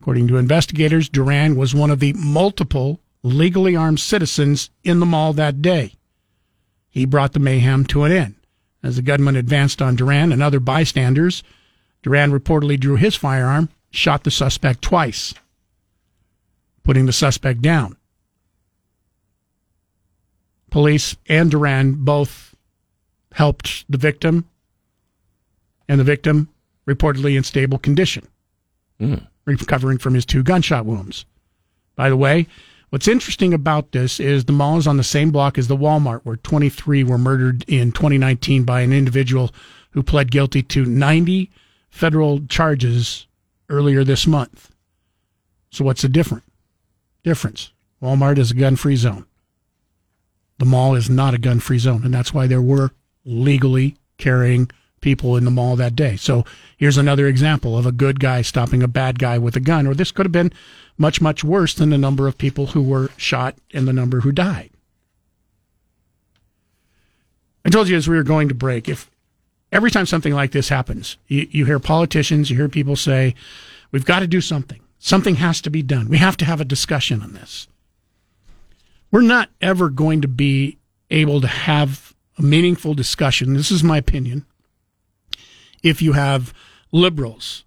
According to investigators, Duran was one of the multiple legally armed citizens in the mall that day. He brought the mayhem to an end. As the gunman advanced on Duran and other bystanders, Duran reportedly drew his firearm, shot the suspect twice, putting the suspect down. Police and Duran both helped the victim, and the victim reportedly in stable condition, Mm. recovering from his two gunshot wounds. By the way, what's interesting about this is the mall is on the same block as the Walmart, where 23 were murdered in 2019 by an individual who pled guilty to 90 federal charges earlier this month. So what's the different difference? Walmart is a gun-free zone. The mall is not a gun-free zone, and that's why there were legally carrying people in the mall that day. So here's another example of a good guy stopping a bad guy with a gun, or this could have been much, much worse than the number of people who were shot and the number who died. I told you as we were going to break, if every time something like this happens, you, you hear politicians, you hear people say, we've got to do something. Something has to be done. We have to have a discussion on this. We're not ever going to be able to have a meaningful discussion. This is my opinion. If you have liberals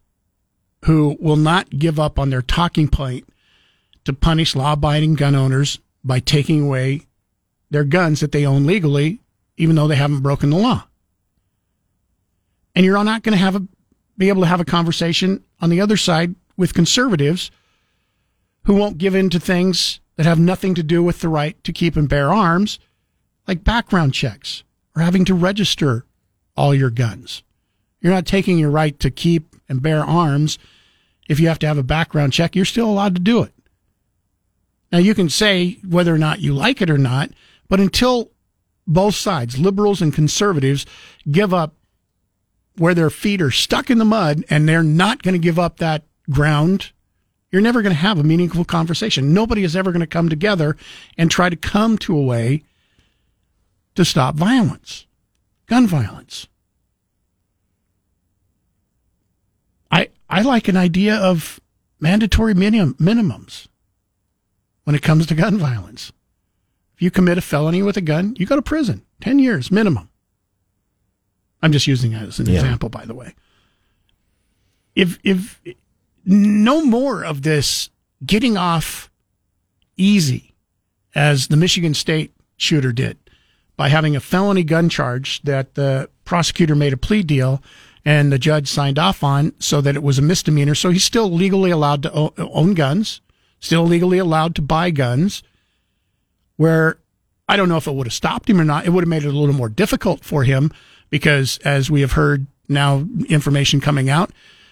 who will not give up on their talking point to punish law abiding gun owners by taking away their guns that they own legally, even though they haven't broken the law. And you're not going to have a, be able to have a conversation on the other side with conservatives who won't give in to things that have nothing to do with the right to keep and bear arms, like background checks or having to register all your guns. You're not taking your right to keep and bear arms if you have to have a background check. You're still allowed to do it. Now, you can say whether or not you like it or not, but until both sides, liberals and conservatives, give up where their feet are stuck in the mud and they're not going to give up that ground, you're never going to have a meaningful conversation. Nobody is ever going to come together and try to come to a way to stop violence, gun violence. I like an idea of mandatory minimum, minimums when it comes to gun violence. If you commit a felony with a gun, you go to prison, 10 years minimum. I'm just using that as an Yeah. example, by the way. If, if no more of this getting off easy as the Michigan State shooter did by having a felony gun charge that the prosecutor made a plea deal and the judge signed off on so that it was a misdemeanor. So he's still legally allowed to own guns, still legally allowed to buy guns. Where I don't know if it would have stopped him or not. It would have made it a little more difficult for him because, as we have heard now, information coming out,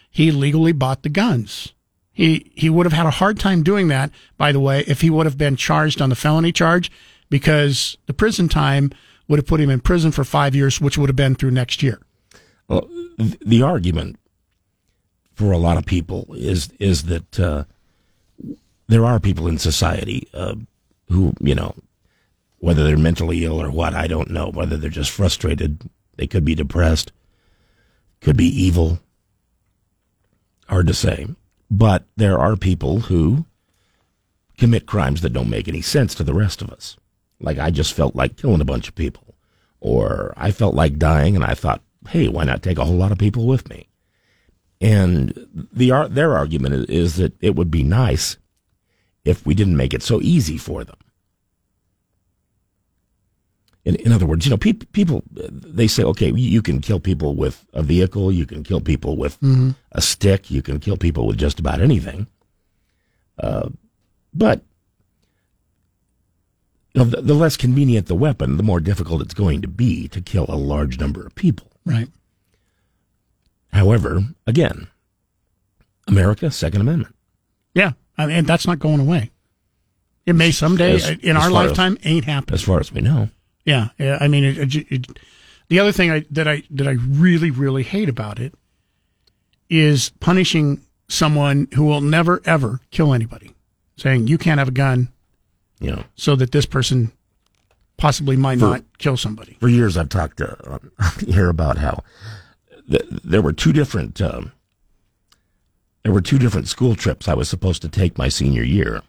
he legally bought the guns. He he would have had a hard time doing that. By the way, if he would have been charged on the felony charge, because the prison time would have put him in prison for five years, which would have been through next year. The argument for a lot of people is is that uh, there are people in society uh, who, you know, whether they're mentally ill or what, I don't know. Whether they're just frustrated, they could be depressed, could be evil. Hard to say. But there are people who commit crimes that don't make any sense to the rest of us. Like I just felt like killing a bunch of people. Or I felt like dying and I thought, hey, why not take a whole lot of people with me? And the their argument is, that it would be nice if we didn't make it so easy for them. In, in other words, you know, people, people, they say, okay, you can kill people with a vehicle, you can kill people with Mhm. a stick, you can kill people with just about anything. Uh, but you know, the, the less convenient the weapon, the more difficult it's going to be to kill a large number of people. Right. However, again, America, Second Amendment. Yeah, I mean that's not going away. It may someday As- in as our far as- lifetime ain't happening. As far as we know. Yeah, yeah. I mean, it, it, it- the other thing I, that I that I really really hate about it is punishing someone who will never ever kill anybody, saying you can't have a gun, you know, so that this person possibly might For- not kill somebody. For years, I've talked uh, here about how th- there were two different um, there were two different school trips I was supposed to take my senior year,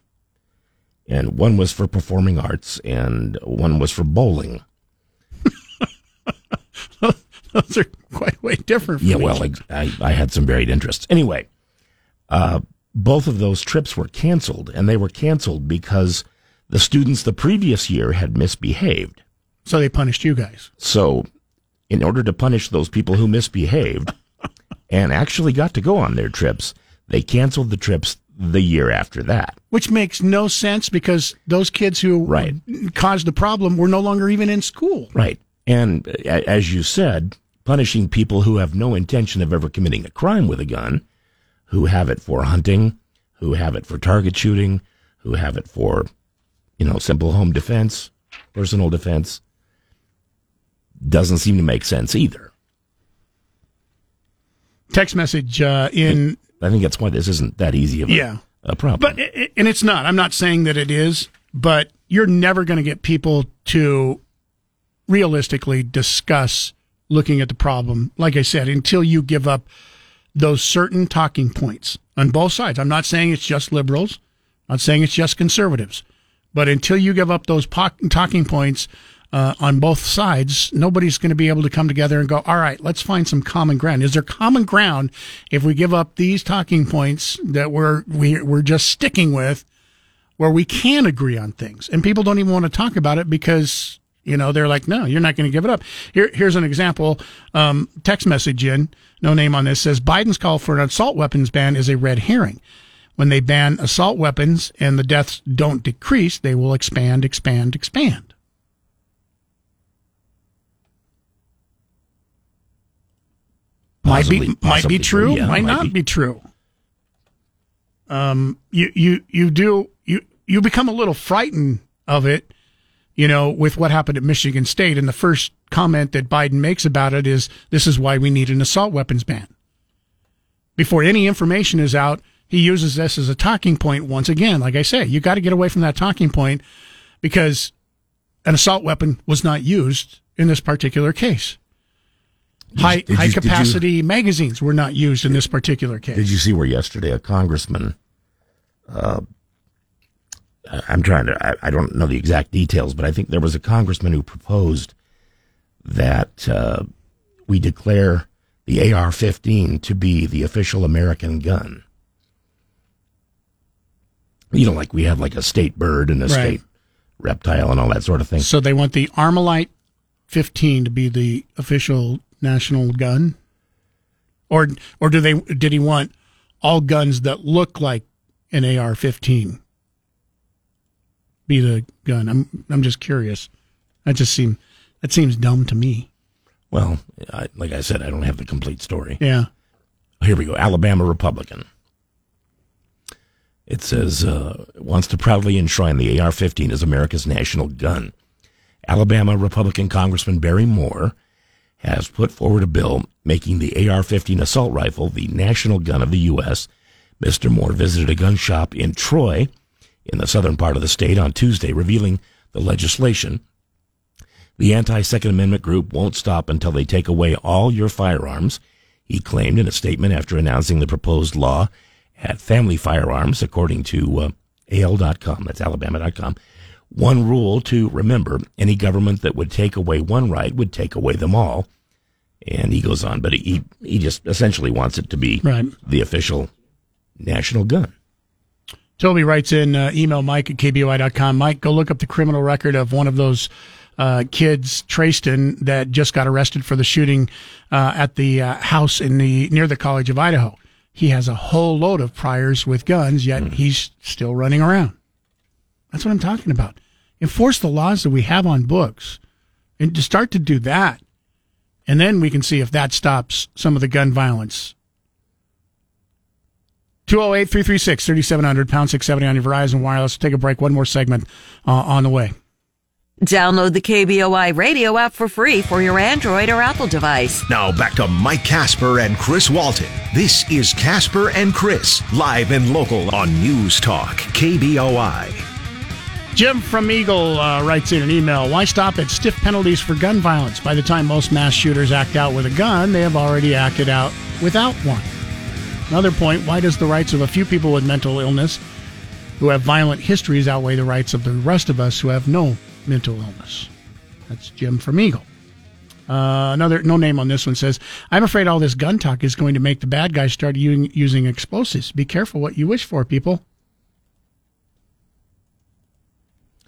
and one was for performing arts, and one was for bowling. Those are quite way different. From Yeah, well, other. I, I had some varied interests. Anyway, uh, both of those trips were canceled, and they were canceled because the students the previous year had misbehaved. so they punished you guys. So, in order to punish those people who misbehaved and actually got to go on their trips, they canceled the trips the year after that. Which makes no sense because those kids who Right. caused the problem were no longer even in school. Right. And as you said, punishing people who have no intention of ever committing a crime with a gun, who have it for hunting, who have it for target shooting, who have it for, you know, simple home defense, personal defense, doesn't seem to make sense either. Text message uh, in I think that's why this isn't that easy of a, Yeah. a problem. But it, and it's not. I'm not saying that it is, but you're never going to get people to realistically discuss looking at the problem. Like I said, until you give up those certain talking points on both sides. I'm not saying it's just liberals. I'm not saying it's just conservatives. But until you give up those po- talking points uh, on both sides, nobody's going to be able to come together and go, all right, let's find some common ground. Is there common ground if we give up these talking points that we're, we, we're just sticking with where we can agree on things? And people don't even want to talk about it because, you know, they're like, no, you're not going to give it up. Here, here's an example. Um, text message in, no name on this, says Biden's call for an assault weapons ban is a red herring. When they ban assault weapons and the deaths don't decrease, they will expand, expand, expand. Possibly- might be might be true, yeah, might, might not be. be. true. Um, you you you do you you become a little frightened of it, you know, with what happened at Michigan State. And the first comment that Biden makes about it is, "This is why we need an assault weapons ban." Before any information is out, he uses this as a talking point once again. Like I say, you got to get away from that talking point because an assault weapon was not used in this particular case. High you- high did you- capacity magazines were not used in this particular case. Did you see where yesterday a congressman? Uh, I'm trying to. I, I don't know the exact details, but I think there was a congressman who proposed that uh, we declare the AR-15 to be the official American gun. You know, like we have like a state bird and a Right. state reptile and all that sort of thing. So they want the Armalite 15 to be the official national gun, or or do they did he want all guns that look like an AR-15 be the gun? I'm I'm just curious. That just seem that seems dumb to me. Well, I, like I said, I don't have the complete story. Yeah. Here we go. Alabama Republican. It says uh, wants to proudly enshrine the AR-15 as America's national gun. Alabama Republican Congressman Barry Moore has put forward a bill making the AR-15 assault rifle the national gun of the U.S. Mr. Moore visited a gun shop in Troy, in the southern part of the state, on Tuesday, revealing the legislation. The anti-Second Amendment group won't stop until they take away all your firearms, he claimed in a statement after announcing the proposed law at Family Firearms, according to uh, AL.com, that's Alabama.com. One rule to remember any government that would take away one right would take away them all. And he goes on, but he, he just essentially wants it to be Right. the official national gun. Toby writes in uh, email Mike at KBOI.com. Mike, go look up the criminal record of one of those uh, kids, Trayston, that just got arrested for the shooting uh, at the uh, house in the near the College of Idaho. He has a whole load of priors with guns, yet he's still running around. That's what I'm talking about. Enforce the laws that we have on books, and to start to do that, and then we can see if that stops some of the gun violence 208 336 3700, pound 670 on your Verizon Wireless. Take a break. One more segment uh, on the way. Download the KBOI radio app for free for your Android or Apple device. Now back to Mike Casper and Chris Walton. This is Casper and Chris, live and local on News Talk, KBOI. Jim from Eagle uh, writes in an email Why stop at stiff penalties for gun violence? By the time most mass shooters act out with a gun, they have already acted out without one. Another point why does the rights of a few people with mental illness who have violent histories outweigh the rights of the rest of us who have no mental illness? That's Jim from Eagle. Uh, another, no name on this one says, I'm afraid all this gun talk is going to make the bad guys start using, using explosives. Be careful what you wish for, people.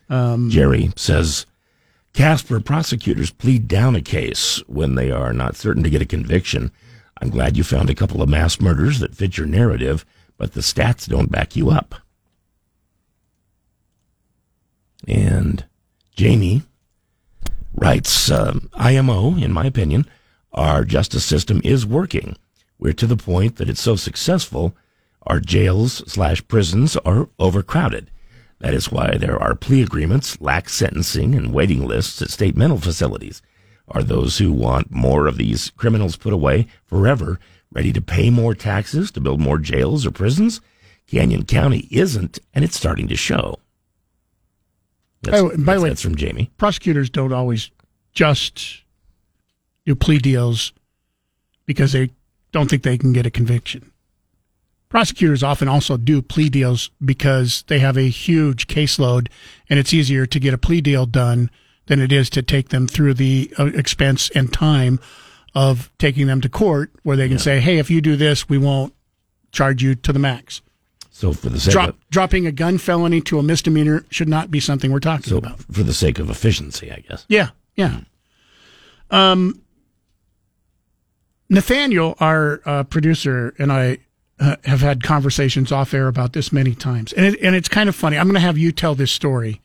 Um, Jerry says Casper prosecutors plead down a case when they are not certain to get a conviction. I'm glad you found a couple of mass murders that fit your narrative, but the stats don't back you up. And Jamie writes um, IMO, in my opinion, our justice system is working. We're to the point that it's so successful, our jails slash prisons are overcrowded. That is why there are plea agreements, lax sentencing, and waiting lists at state mental facilities. Are those who want more of these criminals put away forever ready to pay more taxes to build more jails or prisons? Canyon County isn't, and it's starting to show. That's, by, by the way, that's from Jamie. Prosecutors don't always just do plea deals because they don't think they can get a conviction. Prosecutors often also do plea deals because they have a huge caseload and it's easier to get a plea deal done than it is to take them through the uh, expense and time of taking them to court where they can say, hey, if you do this, we won't charge you to the max. So for the sake Drop, of, dropping a gun felony to a misdemeanor should not be something we're talking so about. for the sake of efficiency, I guess. Yeah, yeah. Um, Nathaniel, our uh, producer, and I uh, have had conversations off air about this many times, and it, and it's kind of funny. I'm going to have you tell this story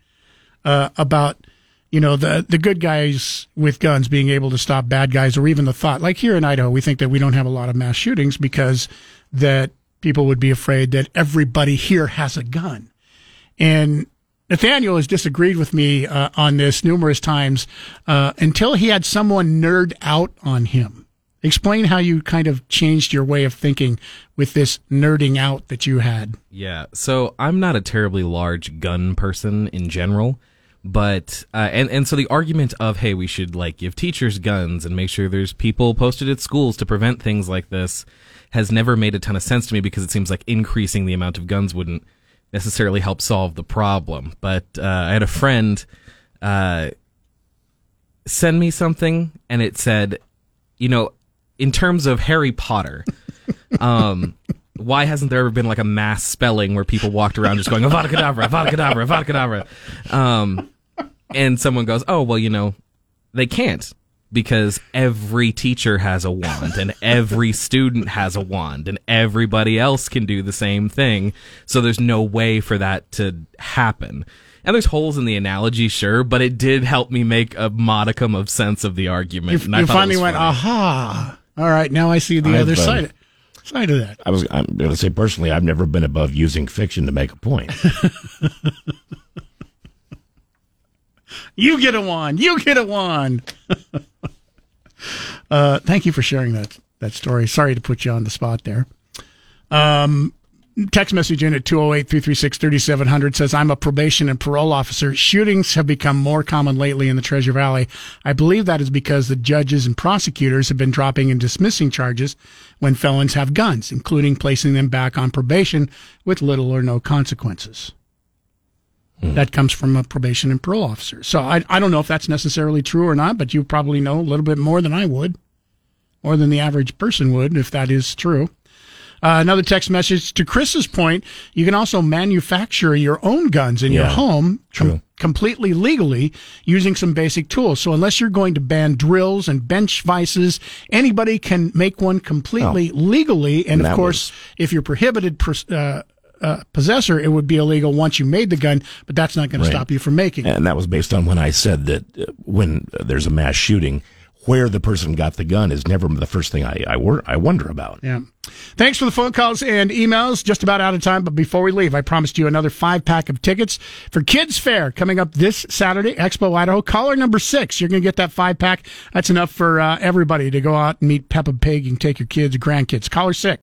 uh, about you know the the good guys with guns being able to stop bad guys, or even the thought. Like here in Idaho, we think that we don't have a lot of mass shootings because that people would be afraid that everybody here has a gun, and Nathaniel has disagreed with me uh, on this numerous times uh, until he had someone nerd out on him. Explain how you kind of changed your way of thinking with this nerding out that you had. Yeah. So I'm not a terribly large gun person in general, but uh, and and so the argument of hey we should like give teachers guns and make sure there's people posted at schools to prevent things like this has never made a ton of sense to me because it seems like increasing the amount of guns wouldn't necessarily help solve the problem. But uh, I had a friend uh, send me something and it said, you know, in terms of Harry Potter, um, why hasn't there ever been like a mass spelling where people walked around just going Avada Kedavra, Avada Kedavra, Avada Kedavra? Um, and someone goes, oh well, you know, they can't because every teacher has a wand and every student has a wand and everybody else can do the same thing. So there's no way for that to happen. And there's holes in the analogy, sure, but it did help me make a modicum of sense of the argument. You, and I you it finally was went, funny. aha! All right, now I see the I've, other side side of that. I was I'm going to say personally, I've never been above using fiction to make a point. You get a wand. You get a wand. uh, thank you for sharing that that story. Sorry to put you on the spot there. Um, text message in at 208-336-3700 says, I'm a probation and parole officer. Shootings have become more common lately in the Treasure Valley. I believe that is because the judges and prosecutors have been dropping and dismissing charges when felons have guns, including placing them back on probation with little or no consequences. That comes from a probation and parole officer. So I, I don't know if that's necessarily true or not, but you probably know a little bit more than I would, more than the average person would, if that is true. Uh, another text message to Chris's point, you can also manufacture your own guns in your Yeah, home com- completely legally using some basic tools. So unless you're going to ban drills and bench vices, anybody can make one completely legally. And, And of course, if you're prohibited uh, uh, possessor, it would be illegal once you made the gun, but that's not going Right. to stop you from making it. And that was based on when I said that uh, when uh, there's a mass shooting, where the person got the gun is never the first thing I I, wor- I wonder about. Yeah. Thanks for the phone calls and emails. Just about out of time, but before we leave, I promised you another five pack of tickets for Kids Fair coming up this Saturday, Expo Idaho. Caller number six, you're going to get that five pack. That's enough for uh, everybody to go out and meet Peppa Pig and take your kids, grandkids. Caller six.